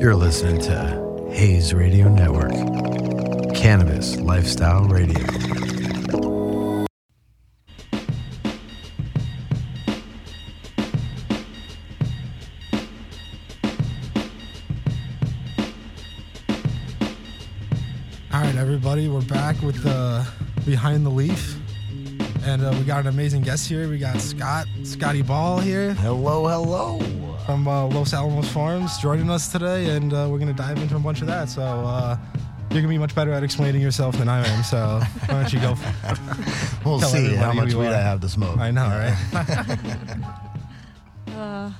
You're listening to Hayes Radio Network, Cannabis Lifestyle Radio. All right, everybody, we're back with uh, Behind the Leaf. And uh, we got an amazing guest here. We got Scott, Scotty Ball here Hello, hello. From uh, Los Alamos Farms joining us today. And uh, we're going to dive into a bunch of that. So uh, you're going to be much better at explaining yourself than I am. So why don't you go? For We'll see how much weed are. I have to smoke. I know, right? Uh,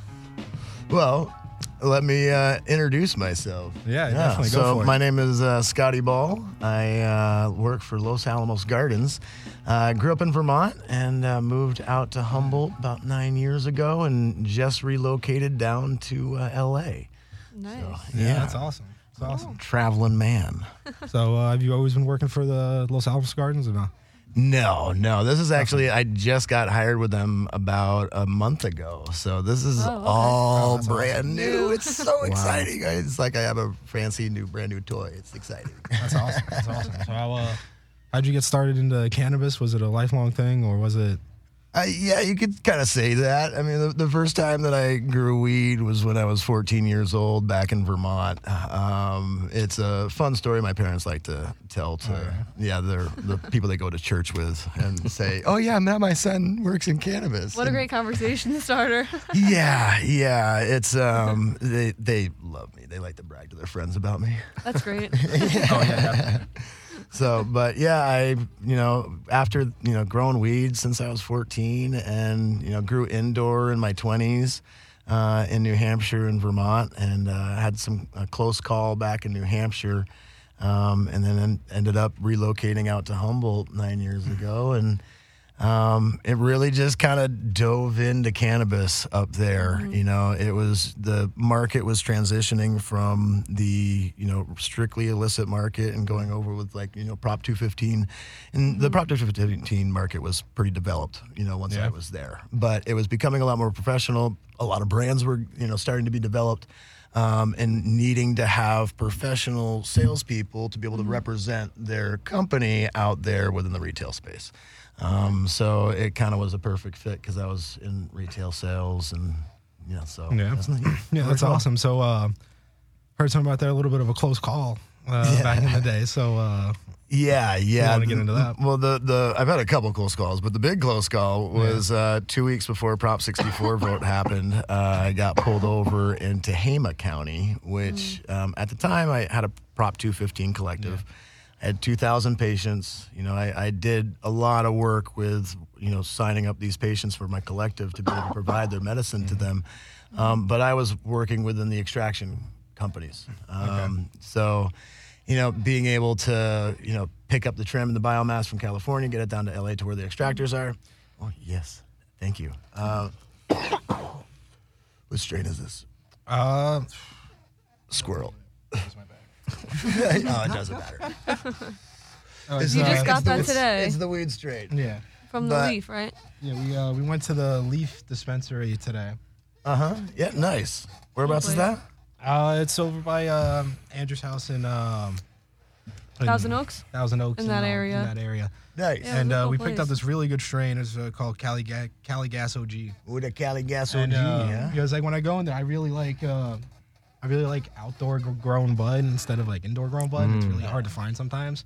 Well, let me uh, introduce myself. Yeah, definitely. Go So for it. my name is uh, Scotty Ball. I uh, work for Los Alamos Gardens. I grew up in Vermont and uh, moved out to Humboldt about nine years ago, and just relocated down to uh, L.A. nice. yeah, that's awesome. That's awesome. Traveling man. So uh, have you always been working for the Los Alamos Gardens or no? No, no. This is actually I just got hired with them about a month ago. So this is Oh, okay. all Oh, that's brand new. It's so exciting. It's like I have a fancy new brand new toy. It's exciting. That's awesome. That's awesome. So how, uh, how'd you get started into cannabis? Was it a lifelong thing or was it? Uh, yeah, you could kind of say that. I mean, the, the first time that I grew weed was when I was 14 years old back in Vermont. Um, it's a fun story my parents like to tell to, yeah, they're the people they go to church with and say, oh, yeah, now my son works in cannabis. What a great conversation starter. yeah, yeah. It's um they they love me. They like to brag to their friends about me. That's great. So, but yeah, I you know after you know growing weed since I was 14 and you know grew indoor in my 20s uh, in New Hampshire and Vermont and uh, had some a close call back in New Hampshire. Um, and then en- ended up relocating out to Humboldt nine years ago, and um, it really just kind of dove into cannabis up there. You know, it was the market was transitioning from the you know strictly illicit market and going over with like you know Prop 215, and the Prop 215 market was pretty developed. You know, once Yeah. I was there, but it was becoming a lot more professional. A lot of brands were you know starting to be developed. Um, and needing to have professional salespeople to be able to represent their company out there within the retail space. Um, so it kind of was a perfect fit because I was in retail sales and yeah, so Yeah. that's Yeah, that's awesome. So uh, heard something about that, a little bit of a close call uh, Yeah. back in the day. So uh, Yeah, yeah. wanna get into that? Well, the the I've had a couple close calls, but the big close call was uh, two weeks before Prop 64 vote happened. Uh, I got pulled over in Tehama County, which um, at the time I had a Prop 215 collective. I had 2,000 patients. You know, I, I did a lot of work with you know signing up these patients for my collective to be able to provide their medicine to them. Um, but I was working within the extraction companies. Um, So you know, being able to, you know, pick up the trim and the biomass from California, get it down to LA to where the extractors are. Oh, yes. Thank you. Uh, what strain is this? uh, Squirrel. oh, it doesn't matter. It's You the- just it's got the- that it's- today. It's the weed strain. yeah, From the leaf, right? yeah. We uh, we went to the Leaf dispensary today. Uh huh. Yeah, nice. Whereabouts is that? Uh, it's over by um, Andrew's house in um, in Thousand Oaks? Thousand Oaks In that uh, area. In that area. Nice. Yeah. and uh, cool we picked up this really good strain. It's uh, called Cali, Ga- Cali Gas OG. With a Cali Gas OG, And, uh, yeah? Because like when I go in there, I really like uh, I really like outdoor gr- grown bud instead of like indoor grown bud. It's really hard to find sometimes,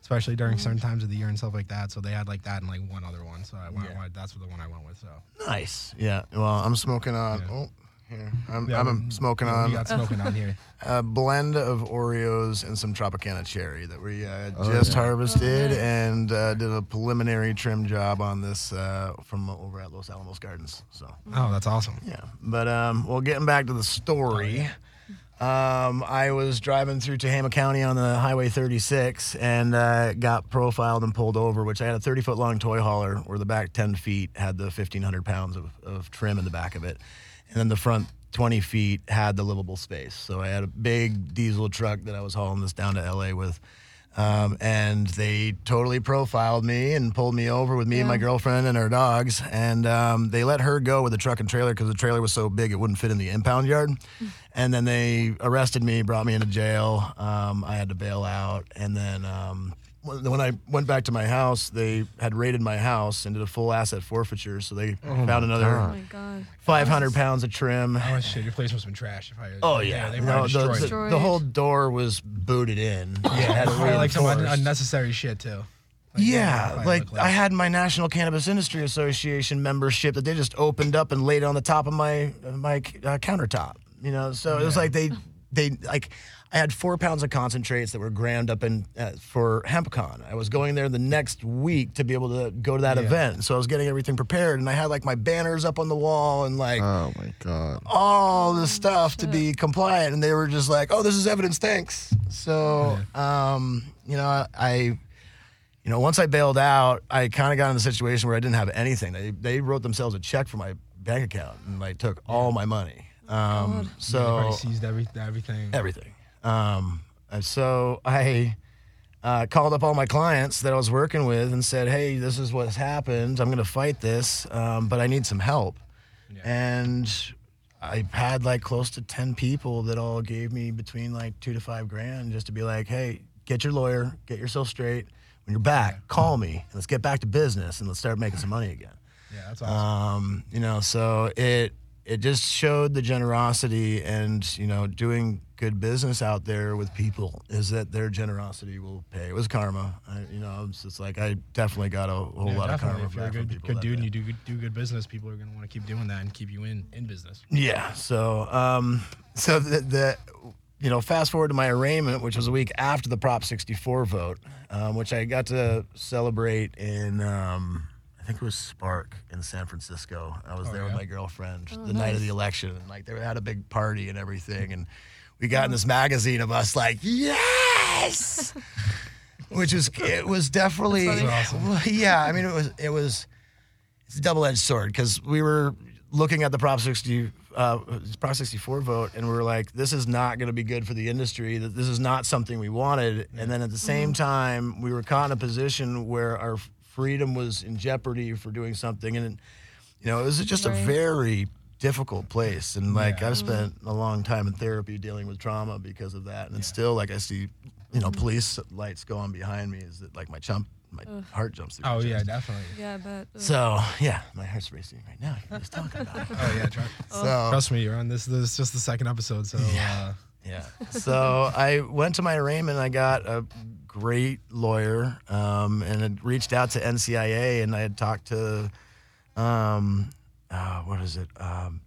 especially during certain times of the year and stuff like that. So they had like that and like one other one. So I went, Yeah. went- that's the one I went with. So Nice. Yeah. Well, I'm smoking on. Yeah. Oh, here. I'm, Yeah, I'm we- smoking we on got smoking on here. a blend of Oreos and some Tropicana cherry that we uh, Oh, just yeah. harvested Oh, and uh, did a preliminary trim job on this uh, from over at Los Alamos Gardens. So Oh, that's awesome. yeah, but um, well, getting back to the story. Um, I was driving through Tehama County on the Highway 36 and uh, got profiled and pulled over, which I had a 30 foot long toy hauler where the back 10 feet had the 1,500 pounds of, of trim in the back of it. And then the front 20 feet had the livable space. So I had a big diesel truck that I was hauling this down to LA with. Um, and they totally profiled me and pulled me over with me and my girlfriend and our dogs. And um, they let her go with the truck and trailer because the trailer was so big it wouldn't fit in the impound yard. And then they arrested me, brought me into jail. Um, I had to bail out. And then um, when when I went back to my house, they had raided my house and did a full asset forfeiture. So they found another Oh god. 500 pounds of trim. Oh shit, your place must have been trash. If I, Oh yeah, they no, probably the, destroyed the, the whole door was booted in. Yeah, had it like some un- unnecessary shit too. Like, Yeah, what it like I had my National Cannabis Industry Association membership that they just opened up and laid on the top of my my uh, countertop. You know, so it was like they they like I had four pounds of concentrates that were ground up in uh, for HempCon. I was going there the next week to be able to go to that Yeah. event, so I was getting everything prepared, and I had like my banners up on the wall and like Oh my god. all the stuff to be compliant, and they were just like, "Oh, this is evidence, thanks." So, um, you know, I, you know, once I bailed out, I kind of got in a situation where I didn't have anything. They they wrote themselves a check for my bank account, and like took all my money. Um, so probably seized every, everything. everything. Um, and so I uh, called up all my clients that I was working with and said, "Hey, this is what's happened. I'm going to fight this, um, but I need some help." Yeah. And I had like close to ten people that all gave me between like two to five grand just to be like, "Hey, get your lawyer, get yourself straight. When you're back, call me and let's get back to business and let's start making some money again." Yeah, that's awesome. Um, you know, so it it just showed the generosity and you know doing good business out there with people is that their generosity will pay. It was karma, I, you know. It's just like I definitely got a whole Yeah, lot of definitely. karma If you're a good, good dude and you do good, do good business, people are gonna want to keep doing that and keep you in in business. Yeah. So, um, so the, the, you know, fast forward to my arraignment, which was a week after the Prop 64 vote, um, which I got to celebrate in, um, I think it was Spark in San Francisco. I was Oh, there with my girlfriend Oh, the night of the election, and like they had a big party and everything, and we got in this magazine of us like, yes. Which was it was definitely That's funny. well, yeah. I mean it was it was it's a double edged sword because we were looking at the Prop 60, uh, Prop 64 vote, and we were like, this is not going to be good for the industry. That this is not something we wanted. And then at the same time, we were caught in a position where our freedom was in jeopardy for doing something, and you know, it was just a very difficult place. And like Yeah. I've spent a long time in therapy dealing with trauma because of that, and it's still like I see, you know, police lights go on behind me. Is that like my chump? My heart jumps through. my Oh yeah, chest. definitely. Yeah, but uh, So yeah, my heart's racing right now. You're just talking about it. Oh yeah, try. So Trust me, you're on this. This is just the second episode, so uh, yeah. So I went to my arraignment. I got a great lawyer, um, and had reached out to NCIA, and I had talked to, um, uh, what is it, um,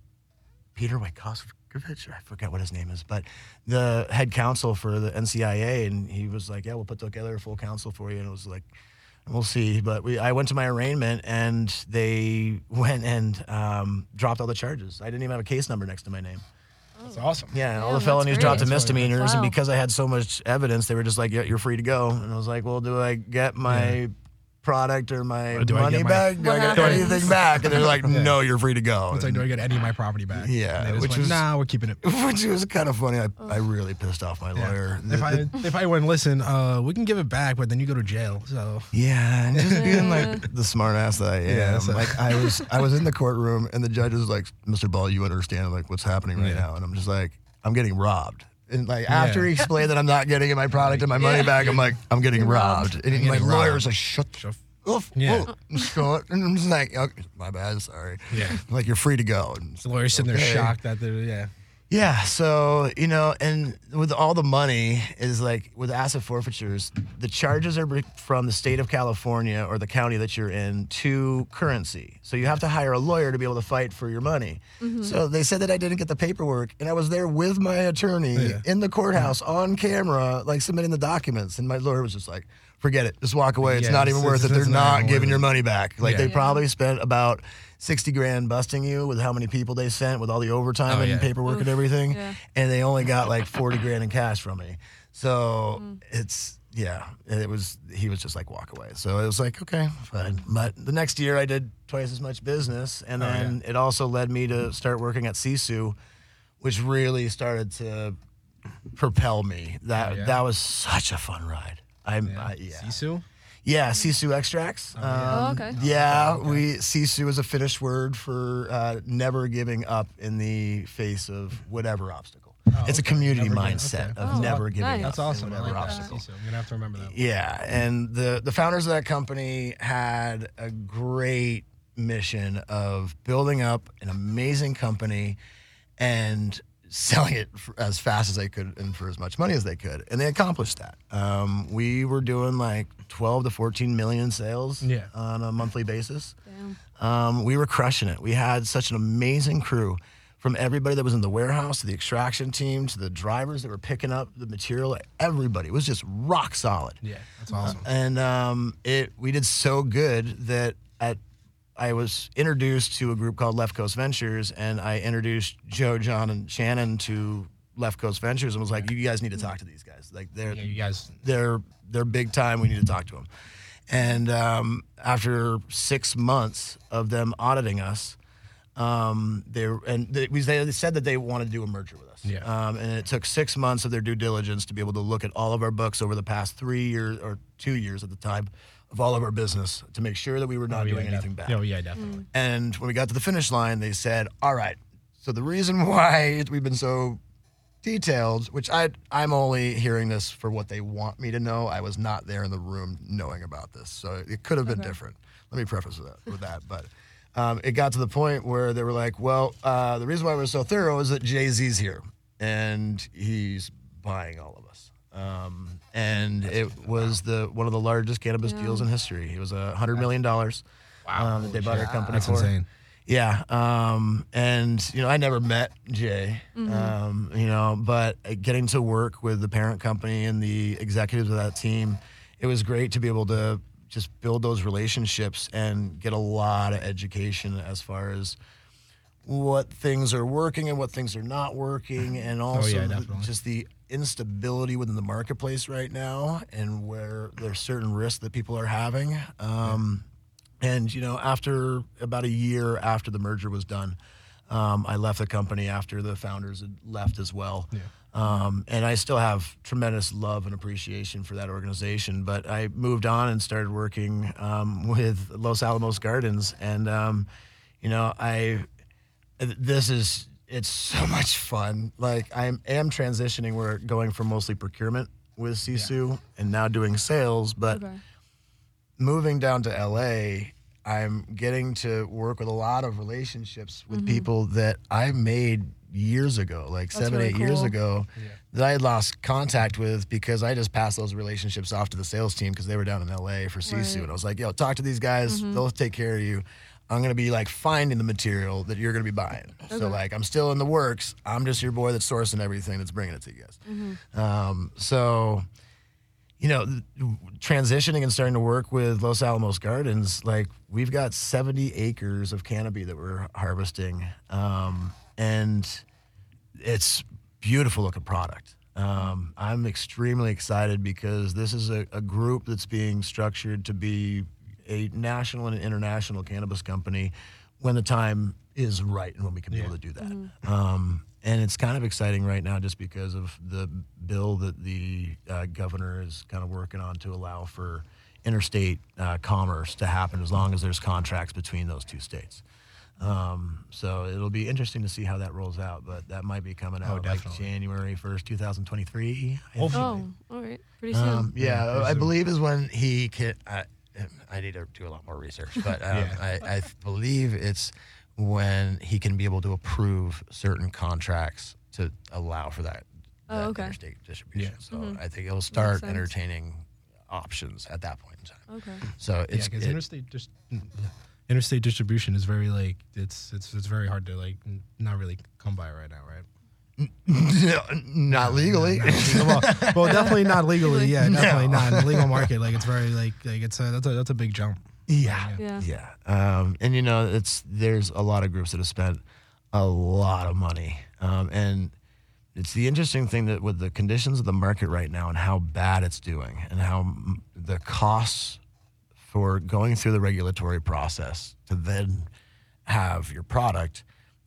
Peter Wojtkowicz. I forget what his name is, but the head counsel for the NCIA, and he was like, "Yeah, we'll put together a full counsel for you." And it was like, "We'll see." But we, I went to my arraignment, and they went and um, dropped all the charges. I didn't even have a case number next to my name. That's awesome. Yeah, and all Yeah, the felonies great. dropped to That's really misdemeanors, and because I had so much evidence, they were just like, "Yeah, you're free to go." And I was like, "Well, do I get my product or my do money get my- back? Do I get happens? anything back?" And they're like, Yeah. "No, you're free to go." It's like, And- do I get any of my property back? Yeah, And they just which went, was- nah, we're keeping it. which was kind of funny. I, I really pissed off my Yeah. lawyer. If I if I wouldn't listen, uh, we can give it back, but then you go to jail. So Yeah, and just being like the smart ass that I am. Yeah, so- Like I was I was in the courtroom and the judge was like, Mr. Ball, you understand like what's happening right Yeah. now. And I'm just like, I'm getting robbed. And like after he explained that I'm not getting my product and my money Yeah. back, I'm like, I'm getting robbed. And I'm my getting robbed. was like, shut the f- Yeah. oh, shut. And I'm just like, okay, my bad, sorry. Yeah. I'm like, you're free to go. And the lawyer's sitting Okay. there shocked that they're yeah. Yeah, so you know, and with all the money is like with asset forfeitures, the charges are from the state of California or the county that you're in to currency. So you have to hire a lawyer to be able to fight for your money. Mm-hmm. So they said that I didn't get the paperwork, and I was there with my attorney Yeah. in the courthouse on camera, like submitting the documents, and my lawyer was just like. Forget it. Just walk away. It's Yeah, not it's- even worth it's- it. They're not not giving your money back. Like Yeah. they probably spent about sixty grand busting you with how many people they sent with all the overtime Oh, and yeah. paperwork and everything Yeah. and they only got like 40 grand in cash from me. So it's, yeah, it was, he was just like, walk away. So it was like, okay, fine. But the next year I did twice as much business. And Oh, then it also led me to start working at Sisu, which really started to propel me. That, Oh, yeah? that was such a fun ride. I'm Yeah. I- yeah. Sisu? Yeah, sisu extracts. Oh, yeah. Oh, Um, okay. Yeah, we sisu is a Finnish word for uh, never giving up in the face of whatever obstacle. Oh, it's a community Never mindset okay. of Oh, never giving nice. up. That's awesome. in I whatever like obstacle. Sisu. I'm gonna have to remember that. Yeah, and the the founders of that company had a great mission of building up an amazing company and selling it f- as fast as they could and for as much money as they could, and they accomplished that. Um, we were doing like 12 to 14 million sales Yeah. on a monthly basis. Um, we were crushing it. We had such an amazing crew from everybody that was in the warehouse to the extraction team to the drivers that were picking up the material. Everybody it was just rock solid. Yeah, that's awesome. And um, it we did so good that at I was introduced to a group called Left Coast Ventures, and I introduced Joe, John, and Shannon to Left Coast Ventures, and was like, "You guys need to talk to these guys. Like they're yeah, you guys. they're they're big time. We need to talk to them." And um, after six months of them auditing us, um, they and they, they said that they wanted to do a merger with us. Yeah. Um, and it took six months of their due diligence to be able to look at all of our books over the past three years or two years at the time of all of our business to make sure that we were not Oh, yeah, doing def- anything bad. Oh yeah, definitely. And when we got to the finish line, they said, "All right. So the reason why we've been so detailed, which I I'm only hearing this for what they want me to know. I was not there in the room knowing about this, so it could have been different. Let me preface with that. With that, but um, it got to the point where they were like, "Well, uh, the reason why we're so thorough is that Jay Z's here, and he's buying all of us." Um, and it was the one of the largest cannabis Yeah. deals in history. It was a hundred million dollars um, that they bought our company That's for. insane. Yeah, um, and you know, I never met Jay, um, you know, but uh, getting to work with the parent company and the executives of that team, it was great to be able to just build those relationships and get a lot of education as far as what things are working and what things are not working, and also yeah, the- just the instability within the marketplace right now, and where there's certain risks that people are having. Um, and you know, after about a year after the merger was done, um, I left the company after the founders had left as well. Yeah. Um, and I still have tremendous love and appreciation for that organization. But I moved on and started working um, with Los Alamos Gardens, and um, you know, I this is it's so much fun. Like I am transitioning. We're going from mostly procurement with Sisu and now doing sales, but Okay. moving down to LA, I'm getting to work with a lot of relationships with people that I made years ago, like That's seven, really eight years cool. ago, that I had lost contact with because I just passed those relationships off to the sales team because they were down in LA for Sisu. Right. Mm-hmm. And I was like, yo, talk to these guys, they'll take care of you. I'm gonna be like finding the material that you're gonna be buying. So like I'm still in the works. I'm just your boy that's sourcing everything that's bringing it to you guys. Mm-hmm. Um, so you know, transitioning and starting to work with Los Alamos Gardens, like we've got 70 acres of canopy that we're harvesting, um, and it's beautiful looking product. Um, I'm extremely excited because this is a, a group that's being structured to be a national and an international cannabis company when the time is right and when we can be able to do that. Um, and it's kind of exciting right now just because of the bill that the uh, governor is kind of working on to allow for interstate uh, commerce to happen as long as there's contracts between those two states. Um, so it'll be interesting to see how that rolls out, but that might be coming out like. January 1st, 2023. Hopefully. Oh, all right. Pretty soon. Um, yeah, pretty I soon. believe is when he can. I, I need to do a lot more research, but um, Yeah. I, I believe it's when he can be able to approve certain contracts to allow for that, Oh, that okay. interstate distribution. Yeah. So I think it'll start entertaining options at that point in time. okay. So Yeah, it's because it- interstate just interstate distribution is very like it's it's it's very hard to like n- not really come by right now, right? not legally. Not legal. well, well, definitely not legally. Yeah, No. definitely not in the legal market. Like it's very like like it's a that's a that's a big jump. Yeah. Yeah. Yeah. Um, and you know, it's there's a lot of groups that have spent a lot of money. Um, and it's the interesting thing that with the conditions of the market right now and how bad it's doing and how m- the costs for going through the regulatory process to then have your product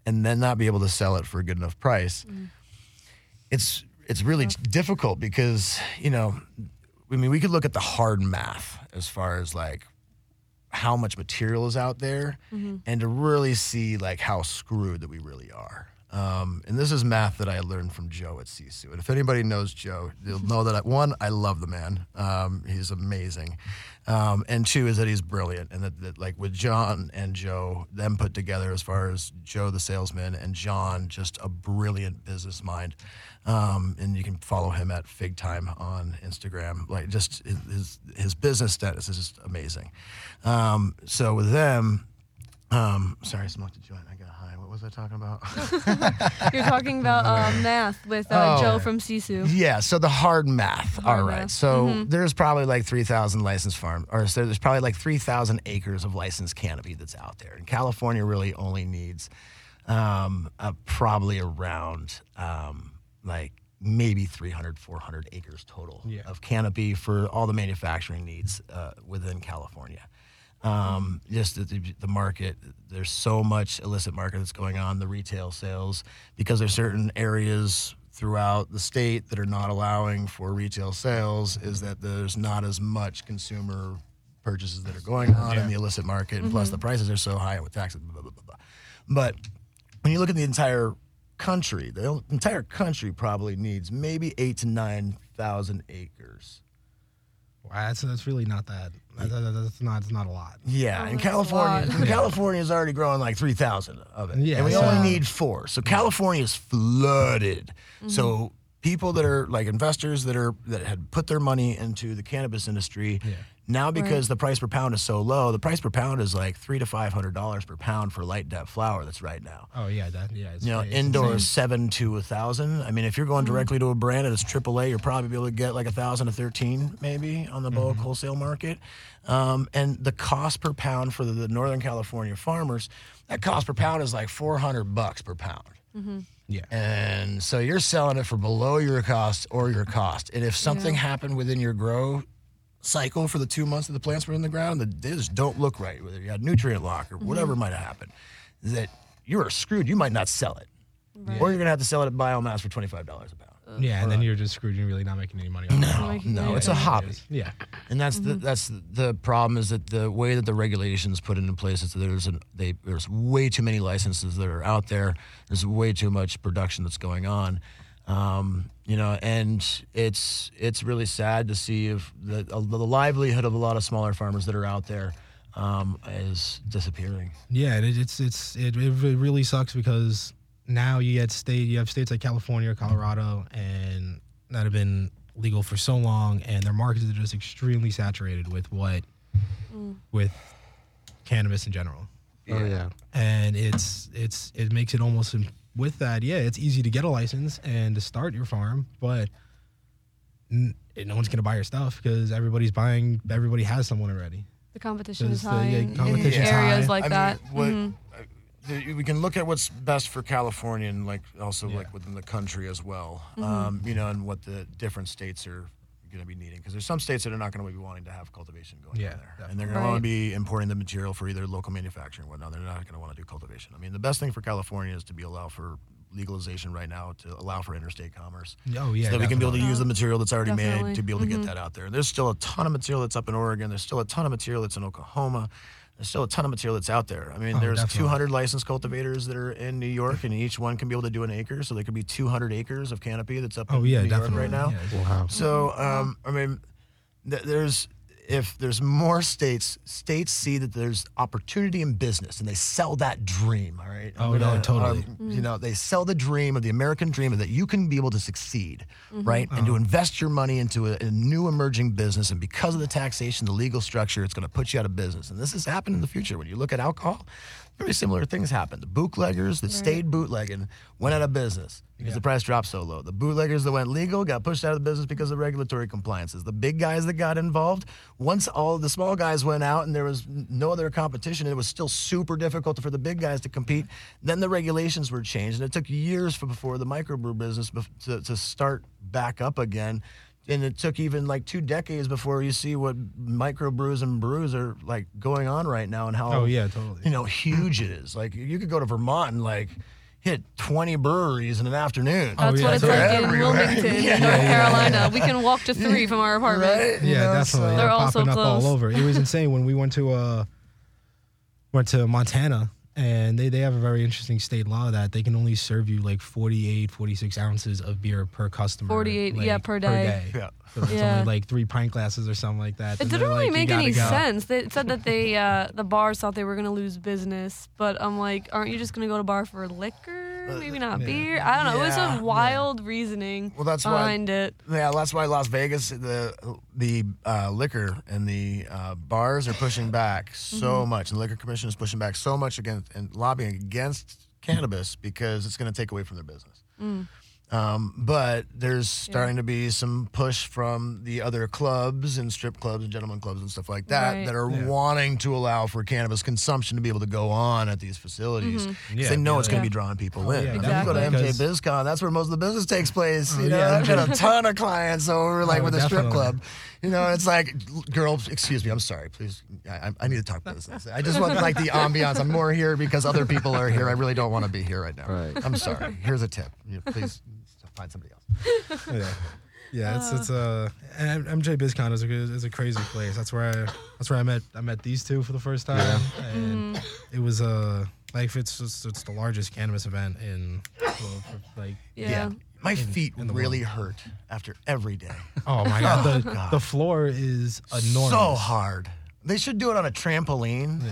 and then not be able to sell it for a good enough price. Mm. It's it's really difficult because, you know, I mean, we could look at the hard math as far as like how much material is out there, mm-hmm. and to really see like how screwed that we really are. Um, and this is math that I learned from Joe at Sisu. And if anybody knows Joe, you'll know that I, one, I love the man. Um, he's amazing. Um, and two is that he's brilliant. And that, that, like with John and Joe, them put together as far as Joe the salesman and John, just a brilliant business mind. Um, and you can follow him at Fig Time on Instagram. Like just his his, his business status is just amazing. Um, so with them, um, sorry, I smoked a joint. Was I talking about? You're talking about uh, math with uh, Oh. Joe from Sisu. Yeah, so the hard math. All right. math. So there's probably like 3,000 licensed farm, or so there's probably like 3,000 acres of licensed canopy that's out there. And California really only needs um, uh, probably around um, like maybe 300, 400 acres total Yeah. of canopy for all the manufacturing needs uh, within California. Um, just the, the, market, there's so much illicit market that's going on, the retail sales, because there's certain areas throughout the state that are not allowing for retail sales, is that there's not as much consumer purchases that are going on in the illicit market, and plus the prices are so high with taxes, blah, blah, blah, blah. But when you look at the entire country, the entire country probably needs maybe eight to nine thousand acres. Wow, that's that's really not that. that- that- that's not. It's not a lot. Yeah, Oh, and California, lot. California is already growing like three thousand of it, Yeah, and we so- only need four. So California is flooded. Mm-hmm. So people that are like investors that are that had put their money into the cannabis industry. Yeah. Now, because the price per pound is so low, the price per pound is like three to five hundred dollars per pound for light dep flower. That's right now. Oh yeah, that yeah. It's, You know, it's indoor insane. is seven to a thousand. I mean, if you're going mm-hmm. directly to a brand and it's AAA, you're probably be able to get like a thousand to thirteen maybe on the bulk mm-hmm. wholesale market. Um, and the cost per pound for the, the Northern California farmers, that cost per pound is like four hundred bucks per pound. Mm-hmm. Yeah. And so you're selling it for below your cost or your cost. And if something Yeah. happened within your grow cycle for the two months that the plants were in the ground that they just don't look right, whether you had nutrient lock or whatever might have happened, that you are screwed. You might not sell it. Or you're going to have to sell it at biomass for $25 a pound. Yeah, and then you're just screwed. You're really not making any money. On No, Like, no, yeah. it's a hobby. Yeah. And that's the that's the problem is that the way that the regulations put into place is that there's an they there's way too many licenses that are out there. There's way too much production that's going on. Um, you know, and it's it's really sad to see if the, the livelihood of a lot of smaller farmers that are out there um, is disappearing. Yeah, it, it's it's it, it really sucks because now you get state you have states like California, Colorado, and that have been legal for so long, and their markets are just extremely saturated with what with cannabis in general, Oh yeah. and it's it's it makes it almost im- with that. Yeah, it's easy to get a license and to start your farm, but n- no one's gonna buy your stuff because everybody's buying. Everybody has someone already. The competition Does is the- high yeah, in competition's areas high. like I that. Mean, what, Mhm. uh, we can look at what's best for California and like also Yeah. like within the country as well. Mm-hmm. Um, you know, and what the different states are going to be needing because there's some states that are not going to be wanting to have cultivation going Yeah, on there, definitely. and they're going to want to be importing the material for either local manufacturing or whatnot. They're not going to want to do cultivation. I mean, the best thing for California is to be allow for legalization right now to allow for interstate commerce Oh yeah, so that we can be able to use the material that's already Definitely. made to be able to Mhm. get that out there. There's still a ton of material that's up in Oregon. There's still a ton of material that's in Oklahoma. There's still a ton of material that's out there. I mean, Oh, there's definitely. 200 licensed cultivators that are in New York, and each one can be able to do an acre. So there could be 200 acres of canopy that's up Oh in yeah, New definitely. York right now. Yeah. Wow. So, um, I mean, th- there's if there's more states, states see that there's opportunity in business, and they sell that dream. All right. Oh, no, totally. um, you know, they sell the dream of the American dream of that you can be able to succeed, right, and Uh-huh. to invest your money into a, a new emerging business, and because of the taxation, the legal structure, it's going to put you out of business. And this has happened in the future. When you look at alcohol, very similar things happen. The bootleggers that stayed bootlegging went out of business because the price dropped so low. The bootleggers that went legal got pushed out of the business because of regulatory compliances. The big guys that got involved, once all the small guys went out and there was no other competition, it was still super difficult for the big guys to compete. Then the regulations were changed, and it took years for, before the microbrew business bef- to, to start back up again. And it took even like two decades before you see what microbrews and brews are like going on right now and how Oh yeah, totally. you know, huge it is. Like you could go to Vermont and like, hit 20 breweries in an afternoon. That's yeah, what it's they're like in everywhere. Wilmington, Yeah. North Carolina. We can walk to three from our apartment. Right? Yeah, know, definitely. so- They're, They're all so popping up close. all over. It was insane when we went to uh went to Montana and they, they have a very interesting state law that they can only serve you like 48, 46 ounces of beer per customer. 48, yeah, like, per day. Yeah. So it's Yeah. only like three pint glasses or something like that. It And didn't really like, make any go. sense. They said that they uh, the bars thought they were gonna lose business, but I'm like, aren't you just gonna go to bar for liquor? Maybe not yeah. beer. I don't know. It was Yeah, a wild reasoning Well, that's why- behind it. Yeah, that's why Las Vegas, the the uh, liquor and the uh, bars are pushing back so Mm-hmm. much, and the liquor commission is pushing back so much against and lobbying against cannabis because it's going to take away from their business. Um, but there's starting to be some push from the other clubs and strip clubs and gentlemen clubs and stuff like that Right. that are Yeah. wanting to allow for cannabis consumption to be able to go on at these facilities. 'Cause Yeah, they know it's going yeah. to be drawing people Oh, in. yeah, If you go to definitely. MJ BizCon, that's where most of the business takes place. Oh, you know, yeah, I've got a ton of clients over like Oh, with the strip definitely. club. You know, it's like, girls, excuse me, I'm sorry, please. I, I- I need to talk business. I just want like the ambiance. I'm more here because other people are here. I really don't want to be here right now. Right. I'm sorry. Here's a tip. You know, please find somebody else. Yeah, yeah. It's it's uh, and MJ BizCon is a good- is a crazy place. That's where I that's where I met I met these two for the first time, and it was uh like it's just, it's the largest cannabis event in well, like Yeah. My feet in the really hurt after every day. oh my god the the floor is enormous. So hard. They should do it on a trampoline.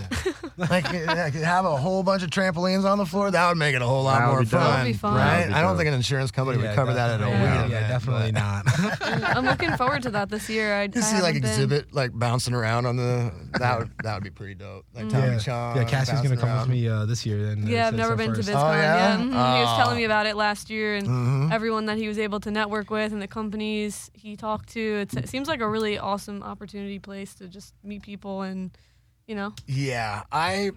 like, like, have a whole bunch of trampolines on the floor. That would make it a whole lot more be fun, That would be fun. right? Be I don't think an insurance company Yeah, would cover that at a definitely- weed yeah, event. yeah, definitely but- not. I'm looking forward to that this year. I, You I see like haven't been. exhibit like bouncing around on the that would that would be pretty dope. Like Tommy yeah, Chong. yeah. Cassie's gonna come around. with me uh, this year. And Yeah, it's- I've never our been to first. BizCon. Oh, yeah? yeah, Mhm. he was Oh. telling me about it last year, and Mhm. everyone that he was able to network with and the companies he talked to. It's, it seems like a really awesome opportunity place to just meet people and, you know. Yeah, I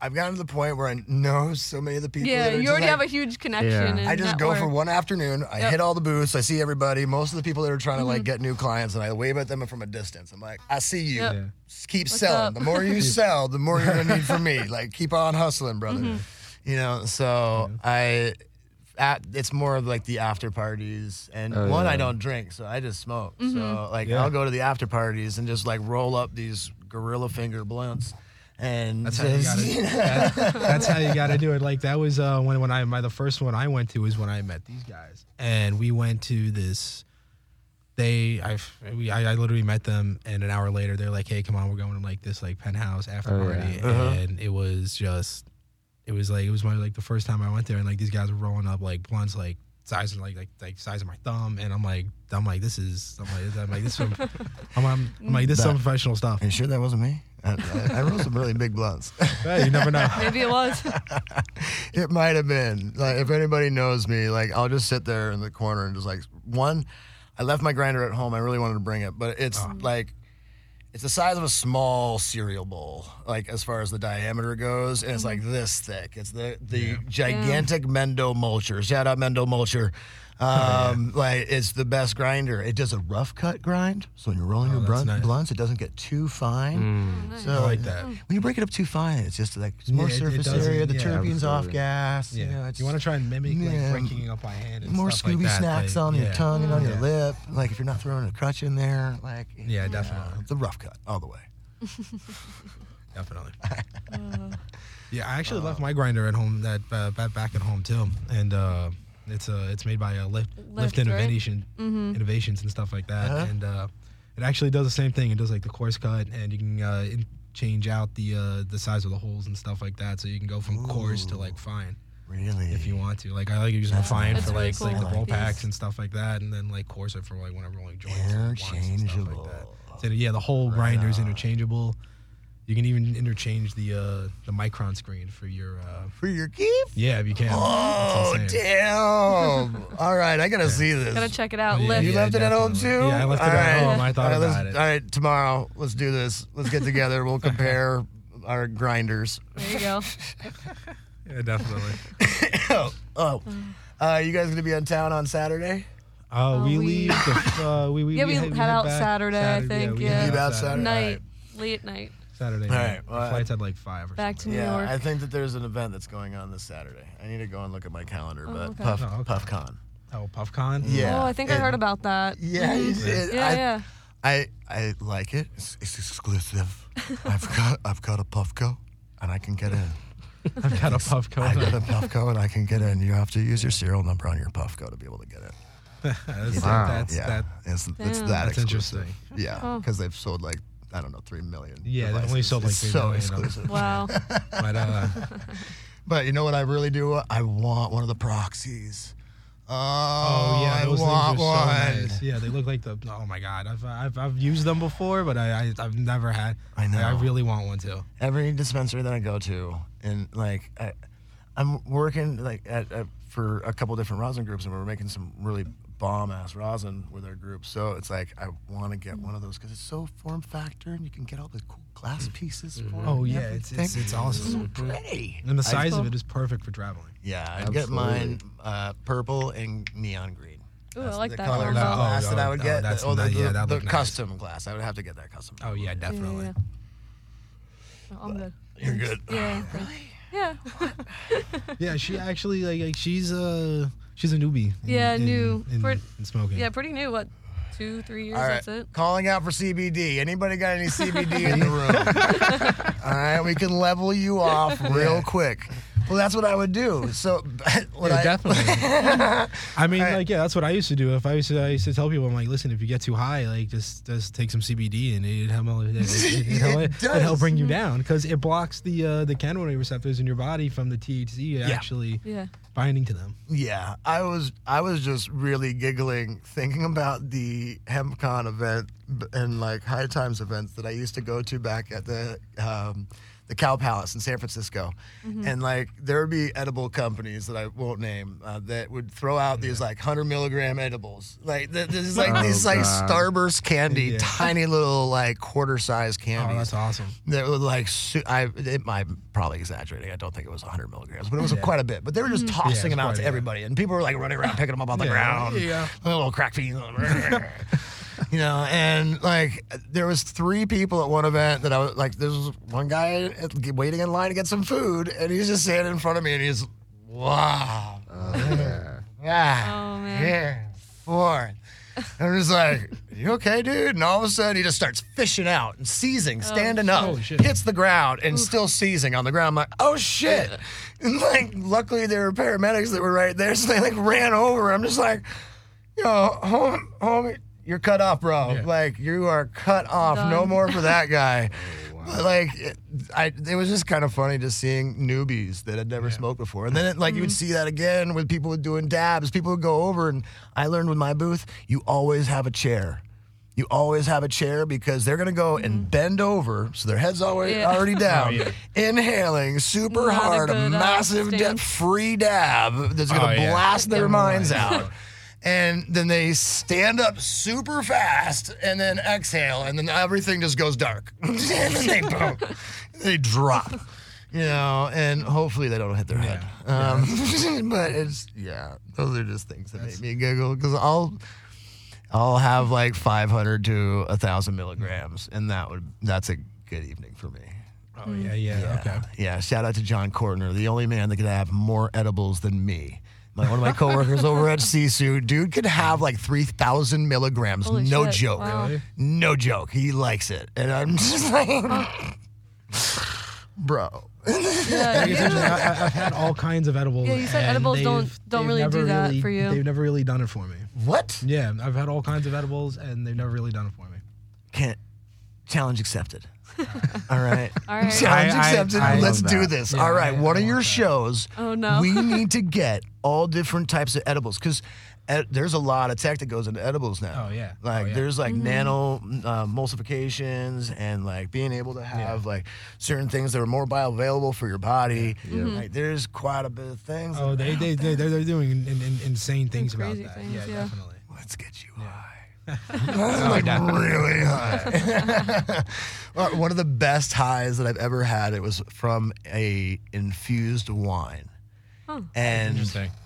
I've gotten to the point where I know so many of the people. Yeah, you already like- have a huge connection. Yeah. I just go for one afternoon. I Yep. hit all the booths. I see everybody. Most of the people that are trying to Mm-hmm. like get new clients, and I wave at them from a distance. I'm like, I see you. Yep. Yeah. Just keep What's selling. up? The more you sell, the more you're gonna need from me. Like keep on hustling, brother. Mm-hmm. You know. So I. At, it's more of like the after parties, and Oh, one I don't drink, so I just smoke. Mm-hmm. So like Yeah. I'll go to the after parties and just like roll up these gorilla finger blunts, and That's how you gotta. that- that's how you gotta do it. Like that was uh, when when I my the first one I went to was when I met these guys, and we went to this. They I've we I, I literally met them, and an hour later they're like, "Hey, come on, we're going to like this like penthouse after Oh, party," yeah. Uh-huh. and it was just, it was like it was my like the first time I went there, and like these guys were rolling up like blunts like size of like like like size of my thumb, and I'm like I'm like this is I'm like I'm like this is some, I'm, I'm, I'm like this is some professional stuff. Are you sure that wasn't me? I, I, I rolled some really big blunts. Hey, you never know. Maybe it was. it might have been. Like if anybody knows me, like I'll just sit there in the corner and just like one. I left my grinder at home. I really wanted to bring it, but it's ah. like it's the size of a small cereal bowl, like as far as the diameter goes, and it's mm-hmm. like this thick. It's the the gigantic Mendo Mulcher. Shout out Mendo Mulcher. Um, like it's the best grinder. It does a rough cut grind, so when you're rolling your that's blunt, nice. blunts, it doesn't get too fine. So I like that. when you break it up too fine, it's just like it's more Yeah, it- it surface area. The yeah, terpenes off gas. Yeah, You, know, it's you want to try and mimic Yeah. like breaking it up by hand and more stuff Scooby like that. snacks like, on yeah. your tongue and on your Yeah. lip. Like if you're not throwing a crutch in there, like Yeah, definitely. the rough cut all the way. Definitely. yeah, I actually left my grinder at home. That uh, back back at home too, and uh, it's uh it's made by uh, Lift Lift, Lift, right? Innovation Innovations and stuff like that, Uh-huh. and uh, it actually does the same thing. It does like the course cut, and you can uh, in- change out the uh, the size of the holes and stuff like that, so you can go from coarse to like fine Really? if you want to. Like I like using fine That's for really like like cool. the roll Yes. packs and stuff like that, and then like coarse for like whenever like joints and blunts and stuff like that. So yeah, the whole grinder is interchangeable. You can even interchange the uh, the micron screen for your uh, For your gift? yeah if you can. Oh damn! all right, I gotta see this. Gotta check it out. Yeah, Lift. You left it at home too. Yeah, I left it at right. home. I thought all right, about let's- it. All right, tomorrow let's do this. Let's get together. We'll compare our grinders. There you go. Yeah, definitely. oh, oh. Uh, you guys gonna be in town on Saturday? Uh, we we- leave. The, uh, we, we Yeah, we head, head out back Saturday, I think, we yeah. head Leave out out Saturday. night, Alright. late night. Saturday All night. right, well, The flights had like five or Back to something. New Yeah, York. I think that there's an event that's going on this Saturday. I need to go and look at my calendar, Oh, but okay. Puff Oh, okay. PuffCon. Oh, PuffCon. Yeah. Oh, I think I heard about that. Yeah, Mhm. it- yeah, I, yeah. I I like it. It's, it's exclusive. I've got I've got a Puffco, and I can get in. I've got a Puffco. I've got a Puffco, and I can get in. You have to use your serial number on your Puffco to be able to get in. that's, Wow. that's, yeah, that, it's, it's that That's exclusive. interesting. Yeah, Oh. because they've sold like I don't know three million. Yeah, they only devices. sold, like, 3 so million of them. exclusive. Wow. but uh, But you know what I really do? I want one of the proxies. Oh, oh yeah, I those want things are so one. nice. Yeah, they look like the. Oh my god, I've I've, I've used them before, but I, I I've never had. I know. I really want one too. every dispensary that I go to, and like I, I'm working like at, at for a couple different rosin groups, and we're making some really bomb ass rosin with our group. So it's like I want to get one of those because it's so form factor, and you can get all the cool glass pieces for it. Oh and yeah, it's it's, it's awesome. so pretty. And the I- size of it is perfect for traveling. yeah, I'd get mine uh, purple and neon green. Ooh, I like the that color combo. of glass Oh, that I oh, would oh, get. that's oh, the, nice. Yeah, the- that'd the nice. custom glass. I would have to get that custom. Oh yeah, Yeah, definitely. yeah, yeah. Oh, I'm good. You're good. Yeah. Really? Yeah. Yeah, she actually like, like she's uh she's a newbie. in- Yeah, in, new. in, For- in smoking. yeah, pretty new. What? Two, three years. All right, That's it. calling out for CBD. Anybody got any CBD in the room? All right, we can level you off real quick. Well, that's what I would do. So, what Yeah, I, definitely. I mean, Alright. like, yeah, that's what I used to do. If I used to, I used to tell people, I'm like, listen, if you get too high, like, just just take some CBD and it help it, it, it, it, help, It it help bring you down because it blocks the uh, the cannabinoid receptors in your body from the THC actually Yeah. Binding to them. yeah, I was I was just really giggling thinking about the HempCon event and like High Times events that I used to go to back at the um, the Cow Palace in San Francisco, and like there would be edible companies that I won't name uh, that would throw out these like hundred milligram edibles, like th- this is like Oh, these like Starburst candy, Yeah. tiny little like quarter size candy. Oh, that's awesome. that would like su- I it might probably exaggerating. I don't think it was 100 milligrams, but it was quite a bit. But they were just tossing Yeah, it's them out to everybody, and people were like running around picking them up on the Yeah, ground. yeah. little crack feet. You know, and like there was three people at one event that I was like, there was one guy waiting in line to get some food, and he's just standing in front of me, and he's, wow, oh, yeah. yeah, Oh, man. here, four. And I'm just like, you okay, dude? And all of a sudden, he just starts fishing out and seizing, oh, standing up, Oh, shit. hits the ground, and still seizing on the ground. I'm like, oh shit! And like, luckily there were paramedics that were right there, so they like ran over. I'm just like, yo, homie, homie you're cut off, bro. Yeah. Like, you are cut off. No more for that guy. But like, it, I, it was just kind of funny just seeing newbies that had never smoked before, and then it, like you would see that again with people doing dabs. People would go over, and I learned with my booth, you always have a chair. You always have a chair because they're gonna go and bend over, so their head's alwaady Yeah. already down, yeah. inhaling super Not hard, a, good, uh, massive stance. dip, free dab that's gonna Oh, yeah. blast their minds out. And then they stand up super fast and then exhale, and then everything just goes dark. and then they boom, they drop. You know, and hopefully they don't hit their head. Um, but it's yeah, those are just things that make me giggle because I'll I'll have like 500 to a thousand milligrams, and that would that's a good evening for me. Oh yeah, yeah, okay. Yeah, shout out to John Cortner, the only man that could have more edibles than me. My, one of my coworkers over at Sisu, dude could have like 3,000 milligrams. Holy no shit, joke. wow. Really? No joke. He likes it. And I'm just like, bro. Yeah. Like, it's you- interesting. I, I- I've had all kinds of edibles. Yeah, you said and edibles don't- don't they've really never do that really- for you. They've never really done it for me. What? Yeah, I've had all kinds of edibles, and they've never really done it for me. Can't. Challenge accepted. All right. All right. Challenge I- I- accepted. I Let's love do that. this. Yeah, All right. I- one I of your that. shows. Oh, no. We need to get all different types of edibles because there's a lot of tech that goes into edibles now. Oh, yeah. Like Oh, yeah. there's like mm-hmm. nano mm, uh, emulsifications and like being able to have like certain things that are more bioavailable for your body. Like mm-hmm. there's quite a bit of things. Oh, they are they they they're, they're doing in, in, insane things about Crazy that. things, yeah, yeah. definitely. Let's get you high. Like really high. One of the best highs that I've ever had. It was from a infused wine, Huh. and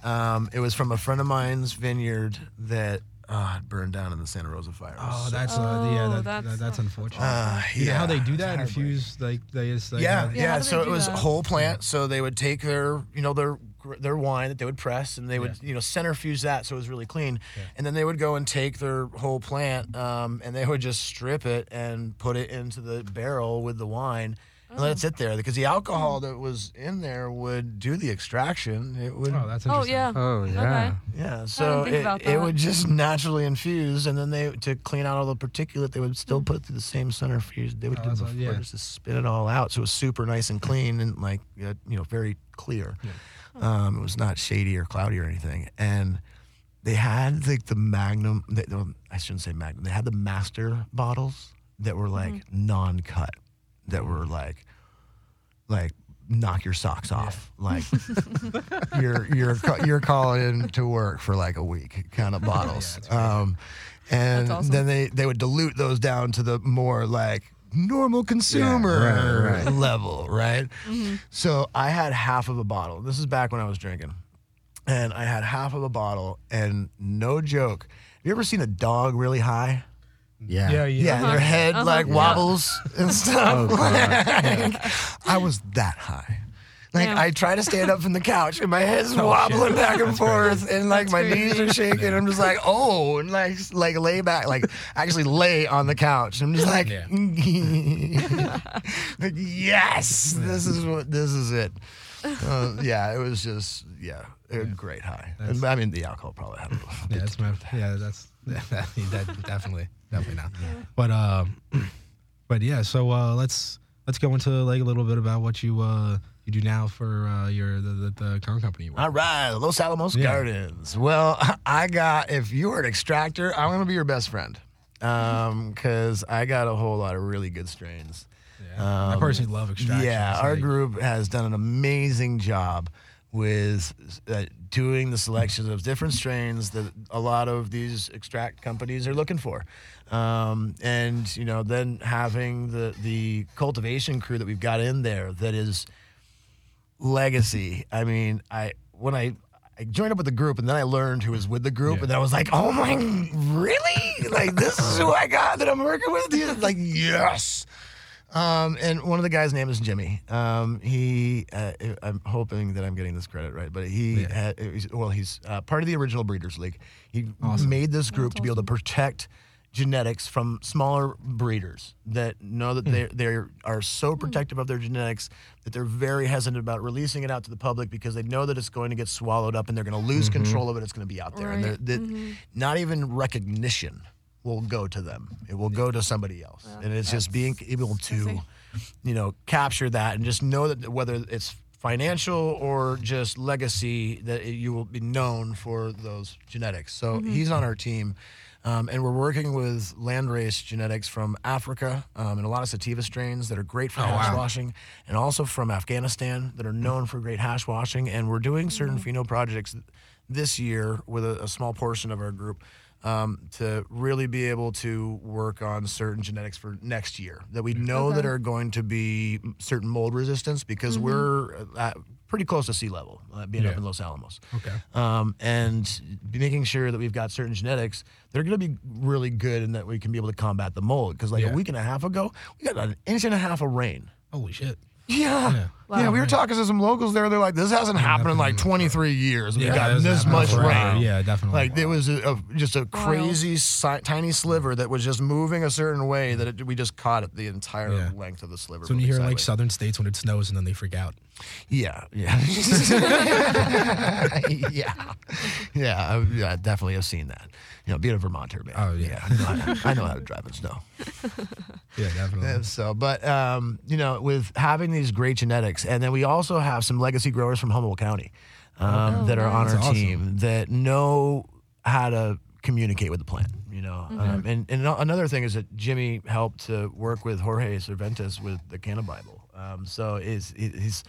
um, it was from a friend of mine's vineyard that uh, burned down in the Santa Rosa fire. Oh, so- that's uh, yeah, Oh, that, that's that, that's unfortunate. Uh, You know how they do that? Infuse like they just like yeah, have- yeah. Yeah, so it was that? whole plant. So they would take their, you know, their their wine that they would press, and they would, Yeah. you know, centrifuge that so it was really clean. And then they would go and take their whole plant, um, and they would just strip it and put it into the barrel with the wine. And let it sit there because the alcohol that was in there would do the extraction. It would, Oh, that's interesting. Oh yeah. Oh yeah. yeah. So it, it would just naturally infuse, and then they to clean out all the particulate, they would still put it through the same centrifuge they would Oh, do before, what- yeah. just to spit it all out. So it was super nice and clean and like uh, you know very clear. Um, it was not shady or cloudy or anything, and they had like the Magnum. They, well, I shouldn't say Magnum. They had the Master bottles that were like Mm-hmm. non-cut, that were like like knock your socks off like you're you're you're calling in to work for like a week kind of bottles um and awesome. then they they would dilute those down to the more like normal consumer right, right. level right Mm-hmm. so i had half of a bottle this is back when i was drinking and i had half of a bottle and no joke have you ever seen a dog really high Yeah. Yeah, yeah. yeah, their head like Yeah. wobbles and stuff. Oh, God. Like, I was that high. Like Yeah. I try to stand up from the couch and my head's Oh, wobbling shit. back and forth and like That's my crazy. knees are shaking. I'm just like, oh, and like like lay back, like actually lay on the couch. I'm just like, Yeah. like, yes, this is what this is it. Uh, yeah, it was just yeah, a great high. And, I mean, the alcohol probably had a little. Yeah, that's my, yeah, that's that, that definitely definitely not. Yeah. But um, but yeah, so uh, let's let's go into like a little bit about what you uh you do now for uh your the the, the current company. All right, Los Alamos Yeah. Gardens. Well, I got if you were an extractor, I'm gonna be your best friend. Um, cause I got a whole lot of really good strains. Yeah. I personally love extraction. Yeah, our like- group has done an amazing job with uh, doing the selections of different strains that a lot of these extract companies are looking for. Um, and you know, then having the the cultivation crew that we've got in there that is legacy. I mean, I when I I joined up with the group and then I learned who was with the group Yeah. and then I was like, oh my, really? Like this is who I got that I'm working with? He's like, yes. Um, and one of the guys' name is Jimmy. Um, he, uh, I'm hoping that I'm getting this credit right, but he, Yeah. had, well, he's uh, part of the original Breeders League. He Awesome. made this group to be able to protect genetics from smaller breeders that know that hmm. they they are so hmm. protective of their genetics that they're very hesitant about releasing it out to the public because they know that it's going to get swallowed up and they're going to lose mm-hmm. control of it. It's going to be out there, and Right. they're, that mm-hmm. not even recognition will go to them. It will go to somebody else, and it's just being able to, you know, capture that and just know that whether it's financial or just legacy that it- you will be known for those genetics. So mm-hmm. he's on our team. Um, and we're working with landrace genetics from Africa um, and a lot of sativa strains that are great for hash wow. washing, and also from Afghanistan that are known for great hash washing. And we're doing certain pheno projects this year with a, a small portion of our group um, to really be able to work on certain genetics for next year that we know that are going to be certain mold resistance because we're at pretty close to sea level, uh, being up in Los Alamos Okay. um, and making sure that we've got certain genetics that are going to be really good and that we can be able to combat the mold. Because like Yeah. a week and a half ago, we got an inch and a half of rain. Holy shit. Yeah. Yeah. Yeah, we were talking to some locals there. They're like, this hasn't happened in like 23 years. We Yeah, got this much forever. rain. Yeah, definitely. Like it was a, a, just a Wild. crazy si- tiny sliver that was just moving a certain way that it, we just caught it the entire Yeah. length of the sliver. So when you hear moving like southern states when it snows and then they freak out. Yeah, yeah, yeah, yeah. I, yeah, definitely have seen that. You know, being a Vermonter, man. Oh, yeah. I, know how to, I know how to drive in snow. Yeah, definitely. And so, but um, you know, with having these great genetics, and then we also have some legacy growers from Humboldt County um, Oh, that are on our That's awesome. team that know how to communicate with the plant. You know, um, and and another thing is that Jimmy helped to work with Jorge Cervantes with the Canna Bible. Um, so is he's